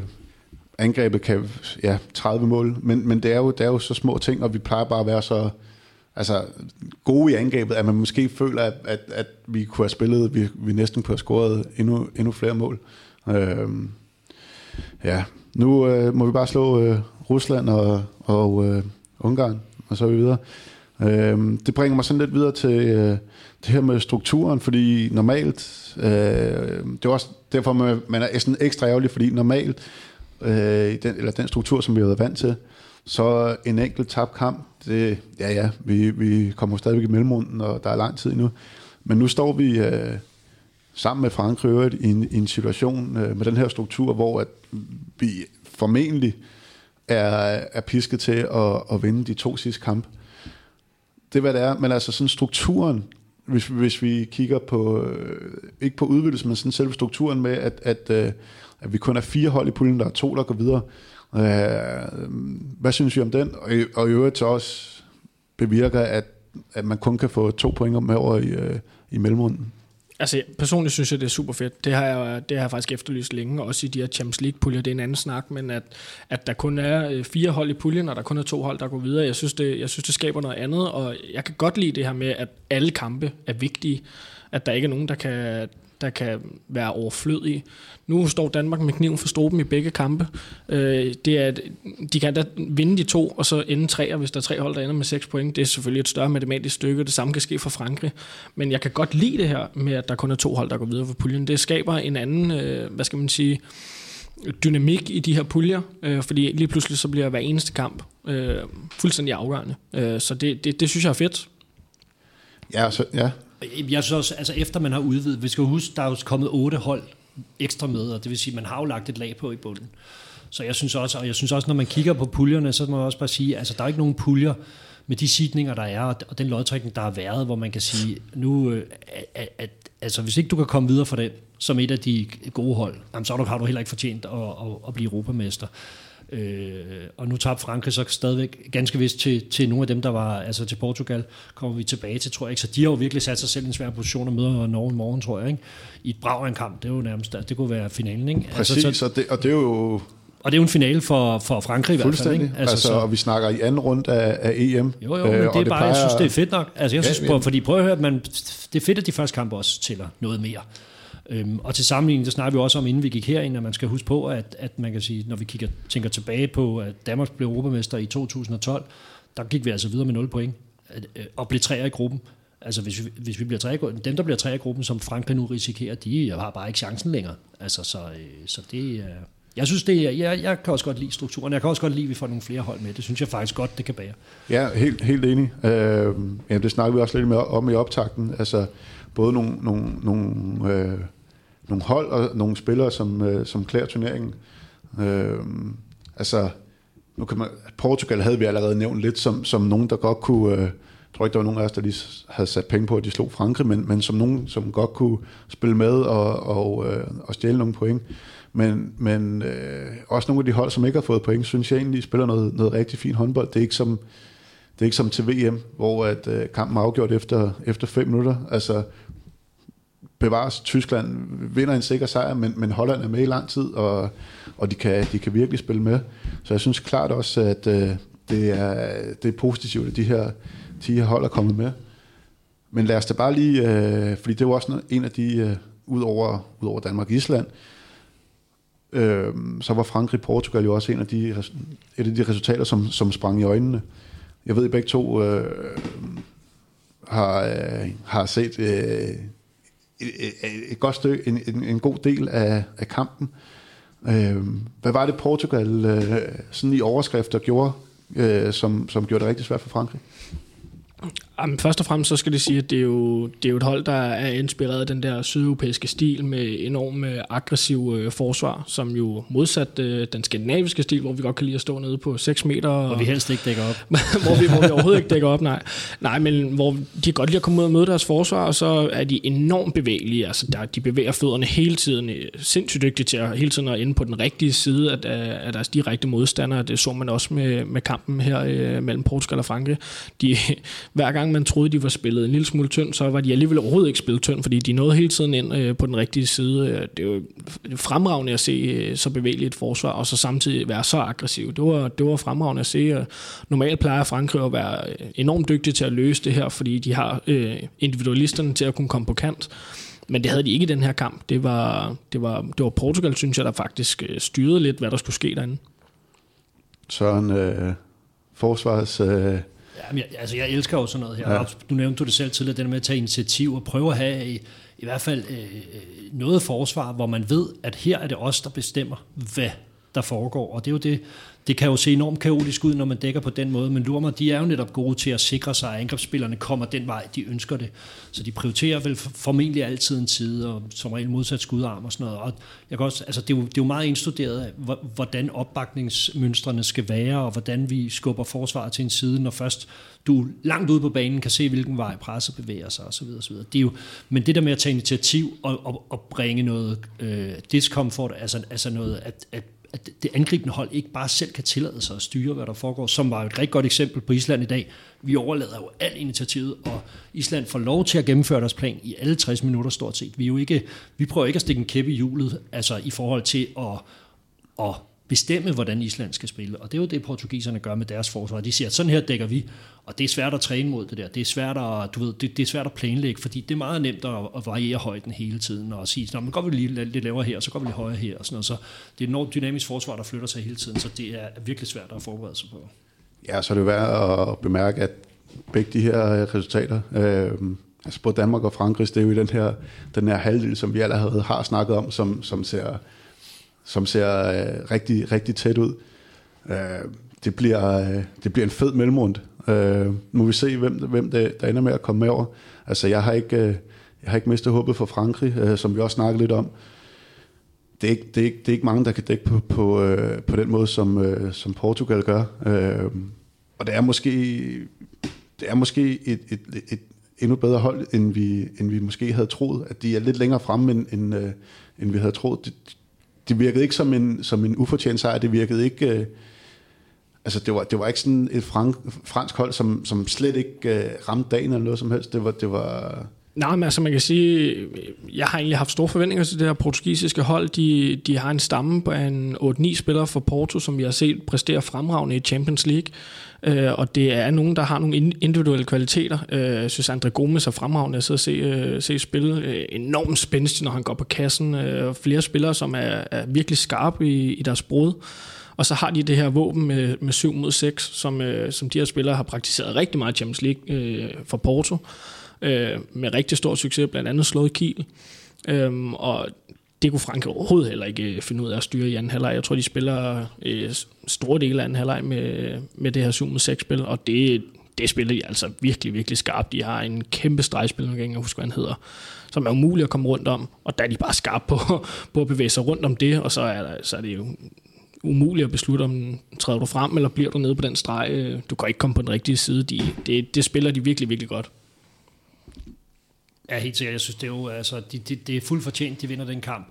angrebet kan, ja, 30 mål, men, men det, er jo, det er jo så små ting, og vi plejer bare at være så altså, gode i angrebet, at man måske føler, at, at, at vi kunne have spillet, vi, vi næsten kunne have scoret endnu, endnu flere mål. Øh, ja, nu øh, må vi bare slå øh, Rusland og, og øh, Ungarn, og så er vi videre. Øh, det bringer mig sådan lidt videre til øh, det her med strukturen, fordi normalt, øh, det er også derfor, man, man er sådan ekstra ærgerlig, fordi normalt, øh, i den, eller den struktur, som vi har været vant til, så en enkelt tabt kamp, det, ja ja, vi, vi kommer stadigvæk i mellemrunden, og der er lang tid endnu. Men nu står vi øh, sammen med Frankrig i øvrigt i en, i en situation øh, med den her struktur, hvor at vi formentlig er, er pisket til at, at vinde de to sidste kampe. Det er, hvad det er, men altså sådan strukturen, hvis, hvis vi kigger på, øh, ikke på udvidelse, men sådan selve strukturen med, at, at, øh, at vi kun er fire hold i puljen, der er to, der går videre. Øh, hvad synes vi om den? Og, i- og i øvrigt så også bevirker, at, at man kun kan få to point med over i, øh, i mellemrunden. Altså, personligt synes jeg, det er super fedt. Det har jeg, det har jeg faktisk efterlyst længe, også i de her Champions League-puljer. Det er en anden snak, men at, at der kun er øh, fire hold i puljen, og der kun er to hold, der går videre, jeg synes, det, jeg synes, det skaber noget andet, og jeg kan godt lide det her med, at alle kampe er vigtige. At der ikke er nogen, der kan, der kan være overflødige. Nu står Danmark med kniven for struben i begge kampe. Øh, det er, at de kan da vinde de to, og så ende tre, hvis der er tre hold, der ender med seks point. Det er selvfølgelig et større matematisk stykke. Det samme kan ske for Frankrig. Men jeg kan godt lide det her med, at der kun er to hold, der går videre for puljen. Det skaber en anden, øh, hvad skal man sige, dynamik i de her puljer, øh, fordi lige pludselig så bliver hver eneste kamp øh, fuldstændig afgørende. Øh, så det, det, det synes jeg er fedt. Ja, så, ja. Jeg synes også, altså efter man har udvidet, vi skal huske, der er jo kommet otte hold ekstra med, og det vil sige, man har jo lagt et lag på i bunden. Så jeg synes også, og jeg synes også, når man kigger på puljerne, så må man også bare sige, altså der er ikke nogen puljer med de sidninger, der er, og den lodtrækning, der har været, hvor man kan sige, nu, øh, at, at, altså hvis ikke du kan komme videre fra den, som et af de gode hold, jamen, så har du, har du heller ikke fortjent at, at, at blive europamester. Øh, og nu tabte Frankrig så stadigvæk ganske vist til, til nogle af dem, der var, altså til Portugal, kommer vi tilbage til, tror jeg ikke. Så de har jo virkelig sat sig selv i en svær position og møder Norge i morgen, tror jeg. Ikke? I et brag af en kamp, det er jo nærmest, det kunne være finalen. Ikke? Præcis, Altså, så, og, det, og det er jo og det er jo en finale for, for Frankrig i hvert fald. fuldstændig. Ikke? Altså, altså, så, og vi snakker i anden runde af, af EM. jo, jo, men øh, det er bare, jeg synes, det er plejer- fedt nok. Altså, jeg Ja, synes, ja. på, fordi prøv at høre, at man, det er fedt, at de første kampe også tæller noget mere. Øhm, og til sammenligning, det snakker vi også om, inden vi gik herind, at man skal huske på, at, at man kan sige, når vi kigger, tænker tilbage på, at Danmark blev europamester i 2012, der gik vi altså videre med 0 point øh, og blev træer i gruppen. Altså hvis vi, hvis vi bliver træer, dem, der bliver træer i gruppen, som Frankrig nu risikerer, de øh, har bare ikke chancen længere. Altså, så, øh, så det er... Jeg synes, det er, jeg, jeg kan også godt lide strukturen. Jeg kan også godt lide, at vi får nogle flere hold med. Det synes jeg faktisk godt, det kan bære. Ja, helt, helt enig. Øh, jamen, det snakker vi også lidt med om i optakten. Altså, både nogle, nogle, nogle, øh, nogle hold og nogle spillere, som, øh, som klæder turneringen. Øh, altså, nu kan man, Portugal havde vi allerede nævnt lidt som, som nogen, der godt kunne... Øh, jeg tror ikke, der var nogen af os, der lige havde sat penge på, at de slog Frankrig, men, men som nogen, som godt kunne spille med og, og, øh, og stjæle nogle point. Men, men øh, også nogle af de hold, som ikke har fået point, synes jeg egentlig spiller noget, noget rigtig fint håndbold. Det er ikke som, det er ikke som til VM, hvor at, øh, kampen er afgjort efter, efter fem minutter. Altså, bevares Tyskland vinder en sikker sejr, men, men Holland er med i lang tid, og, og de, kan, de kan virkelig spille med. Så jeg synes klart også, at øh, det, er, det er positivt, at de her, de her hold er kommet med. Men lad os da bare lige, øh, fordi det er jo også en af de, øh, ud, over, ud over Danmark og Island, øh, så var Frankrig-Portugal jo også en af de, et af de resultater, som, som sprang i øjnene. Jeg ved, at begge to øh, har, øh, har set øh, et, et, godt stykke, en, en, en god del af, af kampen. Øh, hvad var det, Portugal øh, sådan i overskrifter gjorde, øh, som, som gjorde det rigtig svært for Frankrig? Jamen, først og fremmest så skal det sige, at det er, jo, det er jo et hold, der er inspireret af den der sydeuropæiske stil med enormt aggressiv øh, forsvar, som jo modsat øh, den skandinaviske stil, hvor vi godt kan lide at stå nede på 6 meter. Og, og vi helst ikke dækker op. hvor, vi, hvor vi overhovedet ikke dækker op, nej. Nej, men hvor de godt lide at komme ud og møde deres forsvar, og så er de enormt bevægelige. Altså, der, de bevæger fødderne hele tiden, øh, sindssygt dygtige til at hele tiden at inde på den rigtige side af, af deres direkte modstandere. Det så man også med, med kampen her øh, mellem Portugal og Frankrig. De, hver gang man troede, de var spillet en lille smule tynd, så var de alligevel overhovedet ikke spillet tynd, fordi de nåede hele tiden ind øh, på den rigtige side. Øh, det er jo fremragende at se øh, så bevægeligt et forsvar, og så samtidig være så aggressiv. Det var, det var fremragende at se. Normalt plejer Frankrig at være øh, enormt dygtige til at løse det her, fordi de har øh, individualisterne til at kunne komme på kant. Men det havde de ikke i den her kamp. Det var, det var, det var Portugal, synes jeg, der faktisk øh, styrede lidt, hvad der skulle ske derinde. Søren, øh, forsvars... Øh Jamen, jeg, altså, jeg elsker jo sådan noget her. Ja. Du nævnte du det selv tidligere, den med at tage initiativ og prøve at have i, i hvert fald øh, noget forsvar, hvor man ved, at her er det os, der bestemmer, hvad der foregår. Og det er jo det, det kan jo se enormt kaotisk ud, når man dækker på den måde, men Lurmer, de er jo netop gode til at sikre sig, at angrebsspillerne kommer den vej, de ønsker det. Så de prioriterer vel formentlig altid en side, og som regel modsat skudarm og sådan noget. Og jeg kan også, altså det, er jo, det er jo meget indstuderet af, hvordan opbakningsmønstrene skal være, og hvordan vi skubber forsvaret til en side, når først du langt ude på banen kan se, hvilken vej presset bevæger sig osv. osv. Det er jo, men det der med at tage initiativ og, og, og bringe noget øh, discomfort, altså, altså noget, at, at at det angribende hold ikke bare selv kan tillade sig at styre, hvad der foregår, som var et rigtig godt eksempel på Island i dag. Vi overlader jo alt initiativet, og Island får lov til at gennemføre deres plan i alle 60 minutter stort set. Vi, er jo ikke, vi prøver ikke at stikke en kæppe i hjulet, altså i forhold til at, at bestemme, hvordan Island skal spille. Og det er jo det, portugiserne gør med deres forsvar. De siger, at sådan her dækker vi, og det er svært at træne mod det der. Det er svært at, du ved, det, det er svært at planlægge, fordi det er meget nemt at, at variere højden hele tiden, og sige, at går vi lige lidt lavere her, så går vi lidt højere her, og sådan noget. Så det er et enormt dynamisk forsvar, der flytter sig hele tiden, så det er virkelig svært at forberede sig på. Ja, så er det værd at bemærke, at begge de her øh, resultater, øh, altså både Danmark og Frankrig, det er jo i den her, den her halvdel, som vi allerede har snakket om, som, som ser som ser øh, rigtig, rigtig tæt ud. Øh, det, bliver, øh, det bliver en fed mellemrund. Øh, må vi se, hvem, hvem det, der ender med at komme med over. Altså, jeg har ikke, øh, jeg har ikke mistet håbet for Frankrig, øh, som vi også snakkede lidt om. Det er, ikke, det, er ikke, det er ikke mange, der kan dække på, på, øh, på den måde, som, øh, som Portugal gør. Øh, og det er måske, det er måske et, et, et endnu bedre hold, end vi, end vi måske havde troet. At de er lidt længere fremme, end, end, øh, end vi havde troet. De, det virkede ikke som en, som en ufortjent sejr, det virkede ikke... Øh, altså det var, det var ikke sådan et frank, fransk hold, som, som slet ikke øh, ramte dagen eller noget som helst. Det var... Det var Nej, men altså man kan sige, jeg har egentlig haft store forventninger til det her portugisiske hold. De, de har en stamme på en 8-9 spillere for Porto, som vi har set præstere fremragende i Champions League. Øh, og det er nogen, der har nogle individuelle kvaliteter. Øh, jeg synes, Andre Gomes er fremragende at sidde og se, øh, se spille. Øh, enormt spændende, når han går på kassen. Øh, flere spillere, som er, er virkelig skarpe i, i deres brud. Og så har de det her våben med, med 7 mod 6, som, øh, som de her spillere har praktiseret rigtig meget i Champions League øh, for Porto øh, med rigtig stor succes, blandt andet slået Kiel. Øhm, og det kunne Frank overhovedet heller ikke øh, finde ud af at styre i anden halvleg. Jeg tror, de spiller øh, store dele af anden halvleg med, med det her 7 6 spil og det, det spiller de altså virkelig, virkelig skarpt. De har en kæmpe stregspil, nu kan jeg huske, hvad han hedder, som er umuligt at komme rundt om, og der er de bare skarpe på, på at bevæge sig rundt om det, og så er, der, så er det jo umuligt at beslutte, om træder du frem, eller bliver du nede på den streg. Øh, du kan ikke komme på den rigtige side. De, det, det spiller de virkelig, virkelig godt. Ja, helt sikkert. Jeg synes, det er jo altså, de, de, det er fuldt fortjent, de vinder den kamp.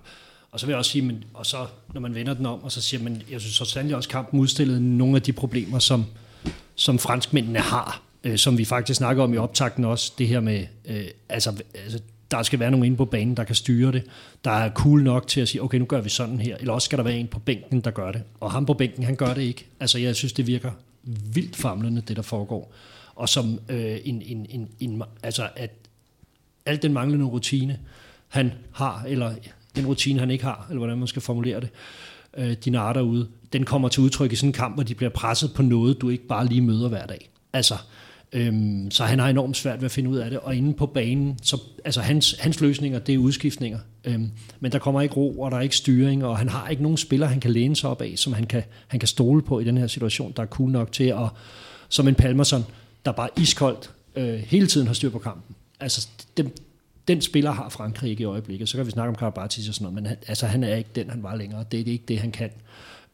Og så vil jeg også sige, men, og så når man vender den om, og så siger man, jeg synes så sandelig også, kampen udstillede nogle af de problemer, som, som franskmændene har, øh, som vi faktisk snakker om i optakten også, det her med, øh, altså, altså der skal være nogen inde på banen, der kan styre det, der er cool nok til at sige, okay, nu gør vi sådan her, eller også skal der være en på bænken, der gør det. Og ham på bænken, han gør det ikke. Altså, jeg synes, det virker vildt famlende, det der foregår. Og som øh, en, en, en, en, altså, at alt den manglende rutine, han har, eller den rutine, han ikke har, eller hvordan man skal formulere det, øh, din arter ude, den kommer til udtryk i sådan en kamp, hvor de bliver presset på noget, du ikke bare lige møder hver dag. Altså, øhm, så han har enormt svært ved at finde ud af det, og inde på banen, så, altså hans, hans løsninger, det er udskiftninger, øhm, men der kommer ikke ro, og der er ikke styring, og han har ikke nogen spiller, han kan læne sig op af, som han kan, han kan stole på i den her situation, der er cool nok til at, som en Palmerson, der bare iskoldt øh, hele tiden har styr på kampen altså, den, den spiller har Frankrig ikke i øjeblikket. Så kan vi snakke om Karabatis og sådan noget, men han, altså, han er ikke den, han var længere. Det er ikke det, han kan.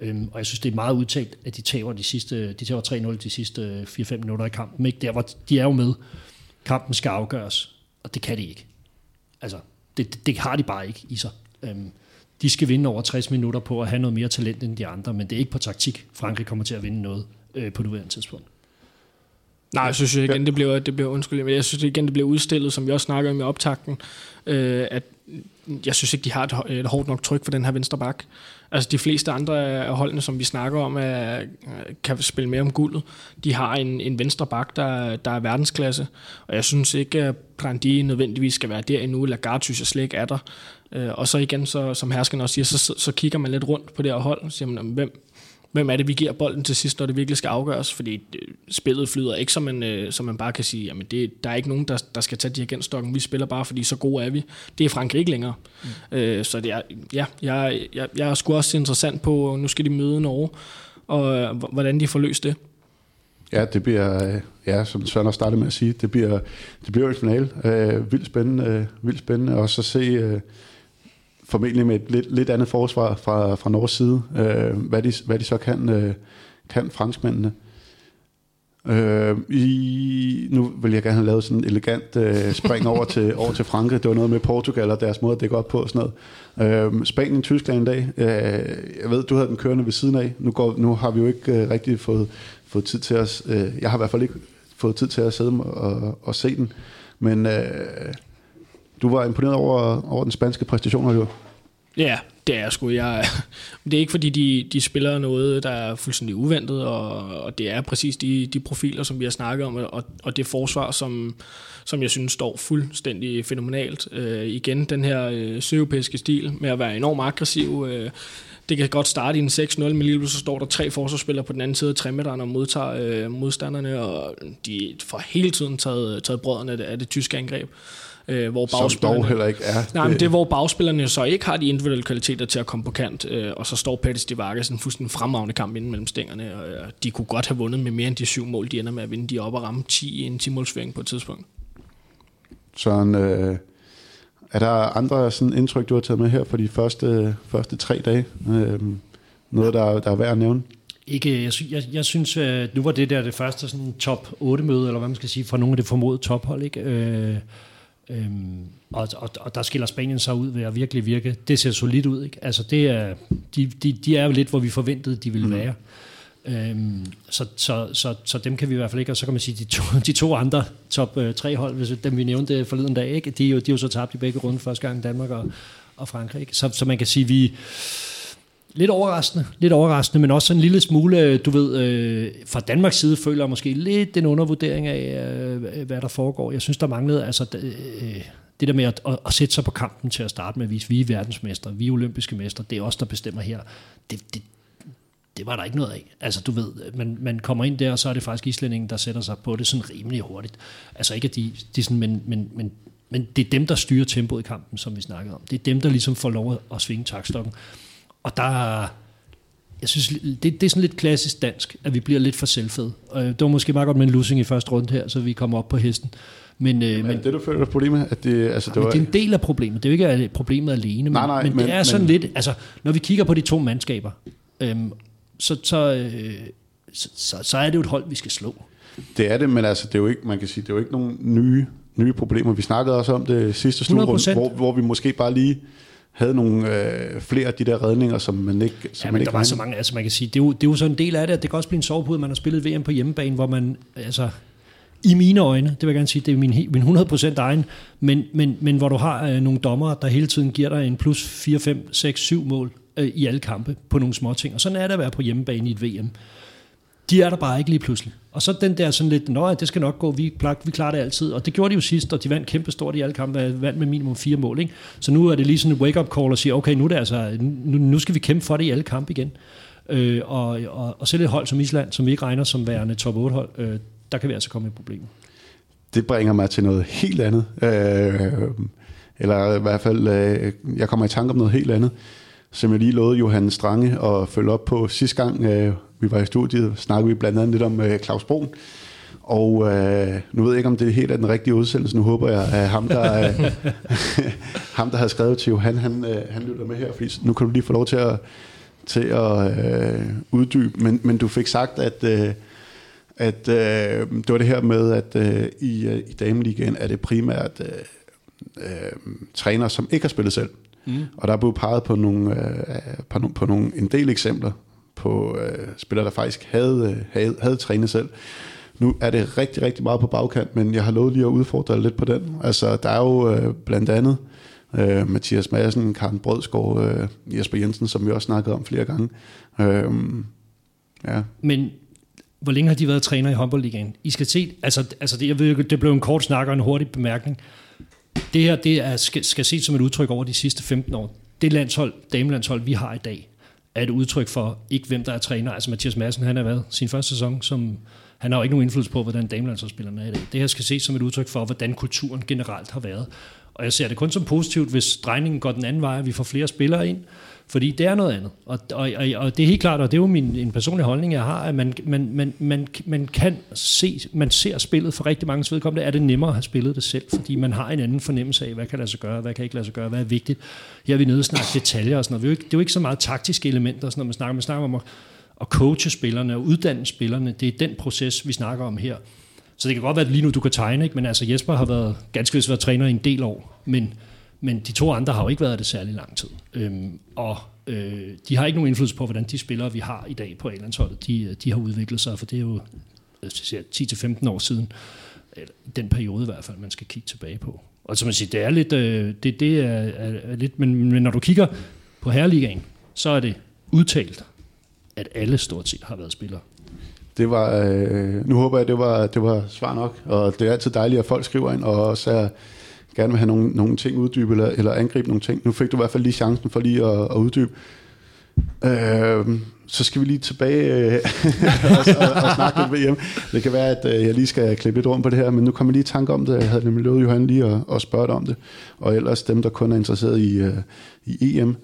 Øhm, og jeg synes, det er meget udtalt, at de taber, de sidste, de taber 3-0 de sidste 4-5 minutter i kampen. Ikke? Der, hvor de er jo med. Kampen skal afgøres, og det kan de ikke. Altså, det, det, det har de bare ikke i sig. Øhm, de skal vinde over 60 minutter på at have noget mere talent end de andre, men det er ikke på taktik, Frankrig kommer til at vinde noget øh, på nuværende tidspunkt. Nej, jeg synes igen, det bliver, det bliver undskyld, men jeg synes igen, det bliver udstillet, som vi også snakker om i optakten, øh, at jeg synes ikke, de har et, et hårdt nok tryk for den her venstre bak. Altså de fleste andre af holdene, som vi snakker om, er, kan spille mere om guldet. De har en, en venstre bak, der, der er verdensklasse, og jeg synes ikke, at Brandi nødvendigvis skal være der endnu. Lagarde synes jeg slet ikke er der. Øh, og så igen, så, som herskeren også siger, så, så kigger man lidt rundt på det her hold, og siger man, hvem, hvem er det, vi giver bolden til sidst, når det virkelig skal afgøres, fordi øh, spillet flyder ikke, som man, øh, som man bare kan sige, jamen det, der er ikke nogen, der, der skal tage dirigentstokken, vi spiller bare, fordi så gode er vi. Det er Frankrig ikke længere. Mm. Øh, så det er, ja, jeg, jeg, jeg er sgu også interessant på, nu skal de møde Norge, og øh, hvordan de får løst det. Ja, det bliver, øh, ja, som Søren har startet med at sige, det bliver, det bliver et finale. Øh, vildt spændende, øh, vildt spændende også at se, øh, formentlig med et lidt, lidt andet forsvar fra, fra Norges side, øh, hvad, de, hvad de så kan, øh, kan franskmændene. Øh, i, nu vil jeg gerne have lavet sådan en elegant øh, spring over til, over til Frankrig. Det var noget med Portugal og deres måde at dække op på og sådan noget. Øh, Spanien, Tyskland i dag. Øh, jeg ved, du havde den kørende ved siden af. Nu, går, nu har vi jo ikke øh, rigtig fået, fået tid til at... Øh, jeg har i hvert fald ikke fået tid til at sidde og, og se den. Men øh, du var imponeret over, over den spanske præstation, jo. Ja, det er sgu. Jeg, det er ikke fordi, de, de spiller noget, der er fuldstændig uventet, og, og det er præcis de, de profiler, som vi har snakket om, og, og det forsvar, som, som jeg synes står fuldstændig fænomenalt. Øh, igen, den her øh, søeuropæiske stil med at være enormt aggressiv. Øh, det kan godt starte i en 6-0, men lige så står der tre forsvarsspillere på den anden side af træmætteren og modtager øh, modstanderne, og de får hele tiden taget, taget brødrene af det, af det tyske angreb øh, hvor bagspillerne... Som heller ikke er... Nej, det. men det er, hvor bagspillerne så ikke har de individuelle kvaliteter til at komme på kant, øh, og så står Pettis de Vargas en fuldstændig fremragende kamp inden mellem stængerne, og øh, de kunne godt have vundet med mere end de syv mål, de ender med at vinde. De er oppe og ramme 10 i en 10 på et tidspunkt. Sådan, øh, er der andre sådan indtryk, du har taget med her for de første, første tre dage? Øh, noget, der, der er værd at nævne? Ikke, jeg, jeg, jeg synes, at nu var det der det første sådan top 8 møde, eller hvad man skal sige, fra nogle af det formodede tophold, ikke? Øh, Øhm, og, og, og der skiller Spanien sig ud ved at virkelig virke. Det ser solidt ud. Ikke? Altså det er, de, de, de er jo lidt, hvor vi forventede, de ville mm. være. Øhm, så, så, så, så dem kan vi i hvert fald ikke, og så kan man sige, de to, de to andre top øh, tre hold, hvis dem vi nævnte forleden dag, ikke? De, er jo, de er jo så tabt i begge runde første gang Danmark og, og Frankrig. Ikke? Så, så man kan sige, vi lidt overraskende, lidt overraskende, men også en lille smule, øh, du ved, øh, fra Danmarks side føler jeg måske lidt den undervurdering af, øh, hvad der foregår. Jeg synes, der manglede, altså, øh, det der med at, at, at sætte sig på kampen til at starte med, hvis vi er verdensmester, vi er olympiske mester, det er os, der bestemmer her. Det, det, det var der ikke noget af. Altså du ved, man, man kommer ind der, og så er det faktisk islændingen, der sætter sig på det sådan rimelig hurtigt. Altså ikke at de, de sådan, men, men, men, men det er dem, der styrer tempoet i kampen, som vi snakkede om. Det er dem, der ligesom får lov at svinge takstokken. Og der, jeg synes, det, det er sådan lidt klassisk dansk, at vi bliver lidt for selvfede. Og det var måske meget godt med en losing i første runde her, så vi kommer op på hesten. Men, øh, men, det, du føler er problemet? At det, altså, det, var... det er en del af problemet. Det er jo ikke problemet alene, men, nej, nej, men, men det er sådan men... lidt... Altså, når vi kigger på de to mandskaber, øhm, så, så, øh, så, så, så er det jo et hold, vi skal slå. Det er det, men altså, det er jo ikke, man kan sige, det er jo ikke nogen nye, nye problemer. Vi snakkede også om det sidste slutrunde, hvor, hvor vi måske bare lige havde nogle øh, flere af de der redninger, som man ikke som ja, man men ikke der var så mange, altså man kan sige, det er, jo, det er jo så en del af det, at det kan også blive en sovepude, man har spillet VM på hjemmebane, hvor man, altså, i mine øjne, det vil jeg gerne sige, det er min, min 100% egen, men, men, men hvor du har øh, nogle dommere, der hele tiden giver dig en plus 4, 5, 6, 7 mål øh, i alle kampe på nogle små ting. Og sådan er det at være på hjemmebane i et VM. De er der bare ikke lige pludselig. Og så den der sådan lidt, nej, det skal nok gå, vi, vi klarer det altid. Og det gjorde de jo sidst, og de vandt kæmpe stort i alle kampe, vandt med minimum fire mål. Ikke? Så nu er det lige sådan et wake-up call og siger, okay, nu, er det altså, nu, nu skal vi kæmpe for det i alle kampe igen. Øh, og, og, og selv et hold som Island, som vi ikke regner som værende top 8 hold, øh, der kan vi altså komme i problemer. Det bringer mig til noget helt andet. Øh, eller i hvert fald, øh, jeg kommer i tanke om noget helt andet, som jeg lige lovede Johan Strange at følge op på sidste gang, øh, vi var i studiet, snakkede vi blandt andet lidt om øh, Claus Brun. Og øh, nu ved jeg ikke, om det helt er den rigtige udsendelse. Nu håber jeg, at ham, der, øh, ham, der har skrevet til Johan, han, øh, han lytter med her, fordi nu kan du lige få lov til at, til at øh, uddybe. Men, men du fik sagt, at, øh, at øh, det var det her med, at øh, i, øh, i Dameligaen er det primært øh, øh, træner, som ikke har spillet selv. Mm. Og der er blevet peget på, nogle, øh, på, nogle, på nogle, en del eksempler på øh, spillere, der faktisk havde, øh, havde, havde trænet selv. Nu er det rigtig, rigtig meget på bagkant, men jeg har lovet lige at udfordre lidt på den. Altså, der er jo øh, blandt andet øh, Mathias Madsen, Karen Brødskov, øh, Jesper Jensen, som vi også snakkede om flere gange. Øh, ja. Men hvor længe har de været træner i håndboldligaen? I skal se, altså, altså det, jeg ved, det blev en kort snak og en hurtig bemærkning. Det her det er, skal, skal ses som et udtryk over de sidste 15 år. Det landshold, damelandshold, vi har i dag, er et udtryk for ikke hvem der er træner. Altså Mathias Madsen, han har været sin første sæson som han har jo ikke nogen indflydelse på, hvordan damelandsholdsspillerne er i dag. Det her skal ses som et udtryk for, hvordan kulturen generelt har været. Og jeg ser det kun som positivt, hvis drejningen går den anden vej, og vi får flere spillere ind, fordi det er noget andet. Og, og, og, og det er helt klart, og det er jo min en personlig holdning, jeg har, at man, man, man, man, man kan se, man ser spillet for rigtig mange vedkommende, er det nemmere at have spillet det selv, fordi man har en anden fornemmelse af, hvad kan lade sig gøre, hvad kan ikke lade sig gøre, hvad er vigtigt. Her er vi nede og snakke detaljer og sådan noget. Det er jo ikke så meget taktiske elementer, sådan noget, man snakker, man snakker om at, at coache spillerne og uddanne spillerne. Det er den proces, vi snakker om her. Så det kan godt være, at lige nu du kan tegne, ikke? men altså Jesper har været ganske vist været træner i en del år, men men de to andre har jo ikke været det særlig lang tid. Øhm, og øh, de har ikke nogen indflydelse på, hvordan de spillere, vi har i dag på A-landsholdet, de, øh, de har udviklet sig, for det er jo øh, 10-15 år siden, eller den periode i hvert fald, man skal kigge tilbage på. Og som man siger, det er lidt, øh, det, det er, er, er lidt men, men når du kigger på herreligaen, så er det udtalt, at alle stort set har været spillere. Det var, øh, nu håber jeg, det var, det var svar nok, og det er altid dejligt, at folk skriver ind, og også er, gerne vil have nogle, nogle ting uddybet, eller, eller angribe nogle ting. Nu fik du i hvert fald lige chancen for lige at, at uddybe. Øh, så skal vi lige tilbage øh, og, og, og snakke lidt VM. Det kan være, at øh, jeg lige skal klippe lidt rundt på det her, men nu kommer jeg lige i tanke om det. Jeg havde nemlig lovet Johan lige at, at spørge dig om det. Og ellers dem, der kun er interesseret i, øh, i EM,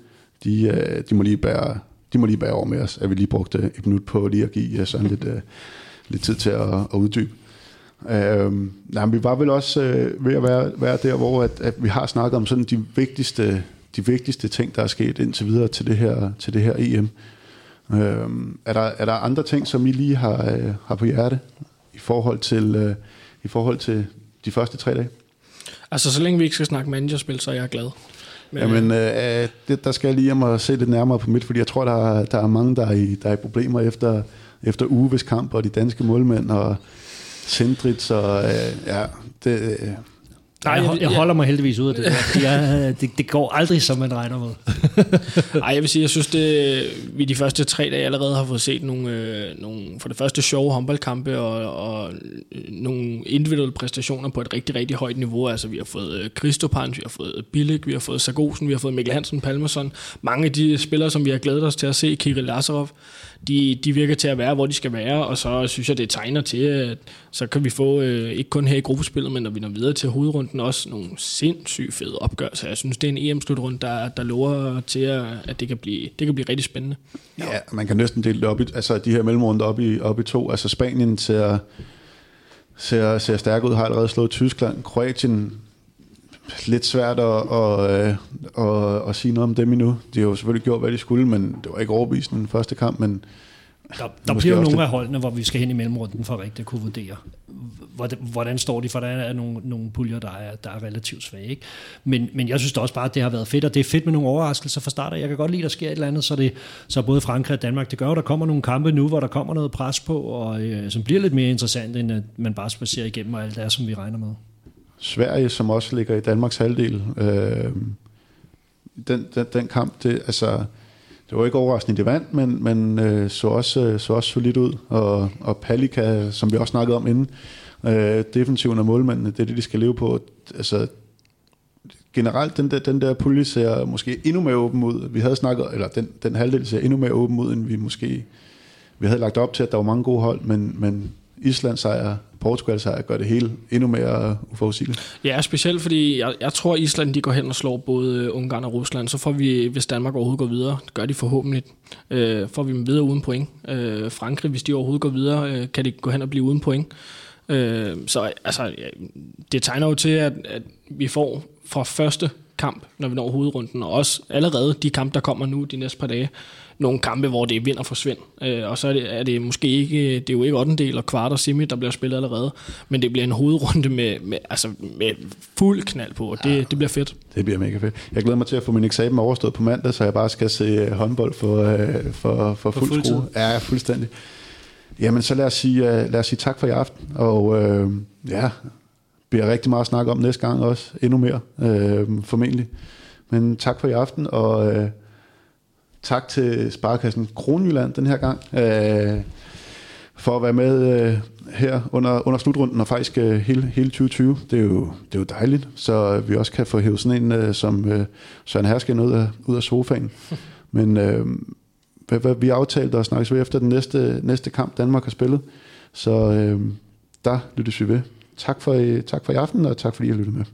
de, øh, de, må lige bære, de må lige bære over med os, at vi lige brugte et minut på lige at give øh, sådan lidt, øh, lidt tid til at, at uddybe. Øh, nej, vi var vel også øh, ved at være, være der, hvor at, at vi har snakket om sådan de vigtigste, de vigtigste ting, der er sket indtil videre til det her, til det her EM. Øh, er, der, er der andre ting, som I lige har, øh, har på hjerte i forhold til, øh, i forhold til de første tre dage? Altså, så længe vi ikke skal snakke managerspil, så er jeg glad. Men, Jamen, øh, det, der skal jeg lige hjem og se lidt nærmere på mit, fordi jeg tror, der er, der er mange, der er i, der er i problemer efter, efter ugevis kamp, og de danske målmænd, og Sindrits, og øh, ja, det... Øh, Nej, jeg, jeg holder mig heldigvis ud af det der. Jeg, det, det går aldrig, som man regner med. Nej, jeg vil sige, jeg synes, det, vi de første tre dage allerede har fået set nogle, øh, nogle for det første sjove håndboldkampe og, og nogle individuelle præstationer på et rigtig, rigtig højt niveau. Altså, vi har fået øh, Kristopans, vi har fået Billig, vi har fået Sargosen, vi har fået Mikkel Hansen, Palmerson. Mange af de spillere, som vi har glædet os til at se, Kirill Lazarov, de, de virker til at være, hvor de skal være, og så synes jeg, det tegner til, at så kan vi få, øh, ikke kun her i gruppespillet, men når vi når videre til hovedrunden, også nogle sindssygt fede opgørelser. Jeg synes, det er en EM-slutrunde, der, der lover til, at, at det, kan blive, det kan blive rigtig spændende. Ja, man kan næsten dele det op i, altså de her mellemrunder op i, op i to. Altså Spanien ser, ser, ser stærk ud, har allerede slået Tyskland. Kroatien lidt svært at, at, at, at, at sige noget om dem endnu. De har jo selvfølgelig gjort, hvad de skulle, men det var ikke overbevisende den første kamp, men der, der bliver jo nogle af holdene, hvor vi skal hen i mellemrunden for rigtigt at kunne vurdere, hvordan, hvordan står de, for der er nogle, nogle puljer, der er, der er relativt svage. Ikke? Men, men jeg synes da også bare, at det har været fedt, og det er fedt med nogle overraskelser fra start. Jeg kan godt lide, at der sker et eller andet, så, det, så både Frankrig og Danmark, det gør der kommer nogle kampe nu, hvor der kommer noget pres på, og øh, som bliver lidt mere interessant, end at man bare spacerer igennem og alt det er, som vi regner med. Sverige, som også ligger i Danmarks halvdel, øh, den, den, den kamp, det, altså, det var ikke overraskende, de vandt, men, men øh, så, også, øh, så også solidt ud. Og, og Palika, som vi også snakkede om inden, øh, defensiven og målmændene, det er det, de skal leve på. Altså, generelt, den der, den der pulje ser måske endnu mere åben ud. Vi havde snakket, eller den, den halvdel ser endnu mere åben ud, end vi måske vi havde lagt op til, at der var mange gode hold, men, men Island sejr, Portugal sejr gør det hele endnu mere uforudsigeligt. Ja, specielt fordi jeg, jeg tror, Island de går hen og slår både øh, Ungarn og Rusland. Så får vi, hvis Danmark overhovedet går videre, det gør de forhåbentlig, øh, får vi dem videre uden point. Øh, Frankrig, hvis de overhovedet går videre, øh, kan de gå hen og blive uden point. Øh, så altså, ja, det tegner jo til, at, at vi får fra første kamp, når vi når hovedrunden, og også allerede de kampe, der kommer nu de næste par dage, nogle kampe, hvor det er vind og forsvind. Øh, og så er det, er det måske ikke, det er jo ikke 8. del og kvart og semi, der bliver spillet allerede, men det bliver en hovedrunde med, med, altså med fuld knald på, og det, ja, det bliver fedt. Det bliver mega fedt. Jeg glæder mig til at få min eksamen overstået på mandag, så jeg bare skal se øh, håndbold for, øh, for, for, fuld, fuld skrue. Ja, fuldstændig. Jamen, så lad os sige, uh, lad os sige tak for i aften, og uh, ja, bliver rigtig meget at snakke om næste gang også, endnu mere, uh, formentlig. Men tak for i aften, og uh, tak til Sparkassen Kronjylland den her gang, uh, for at være med uh, her under, under slutrunden, og faktisk uh, hele, hele 2020. Det er, jo, det er jo dejligt, så vi også kan få hævet sådan en uh, som uh, Søren Hersken ud af, ud af sofaen. Men uh, hvad, hvad vi aftalte at snakkes ved efter den næste, næste kamp, Danmark har spillet. Så øh, der lyttes vi ved. Tak for, øh, tak for i aften, og tak fordi I lyttede med.